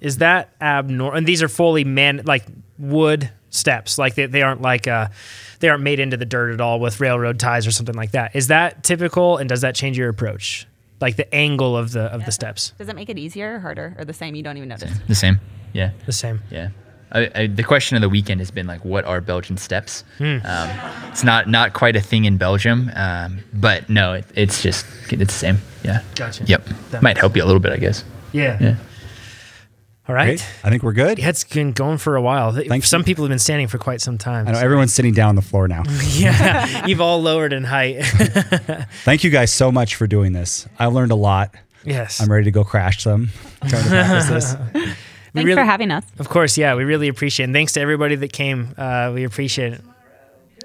Is that abnormal? And these are fully man like wood steps, like they, they aren't like uh, they aren't made into the dirt at all with railroad ties or something like that. Is that typical? And does that change your approach, like the angle of the of the steps? Does it make it easier or harder or the same? You don't even notice. the same yeah The same. Yeah. I, I, the question of the weekend has been like, what are Belgian steps? Hmm. Um, it's not not quite a thing in Belgium, um, but no, it, it's just it's the same. Yeah. Gotcha. Yep. That Might makes help you a little bit, I guess. Yeah. Yeah. All right. Great. I think we're good. Yeah, it's been going for a while. Thank Some people have been standing for quite some time. I know everyone's sitting down on the floor now. yeah, you've all lowered in height. Thank you guys so much for doing this. I learned a lot. yes. I'm ready to go crash some. Trying to practice this. Thanks really- for having us. Of course, yeah, we really appreciate it. And thanks to everybody that came. Uh, we appreciate it.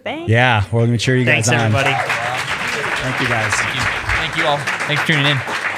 Thanks. Yeah, we're gonna cheer you guys Thanks, on. everybody. Thank you guys. Thank you. Thank you all. Thanks for tuning in.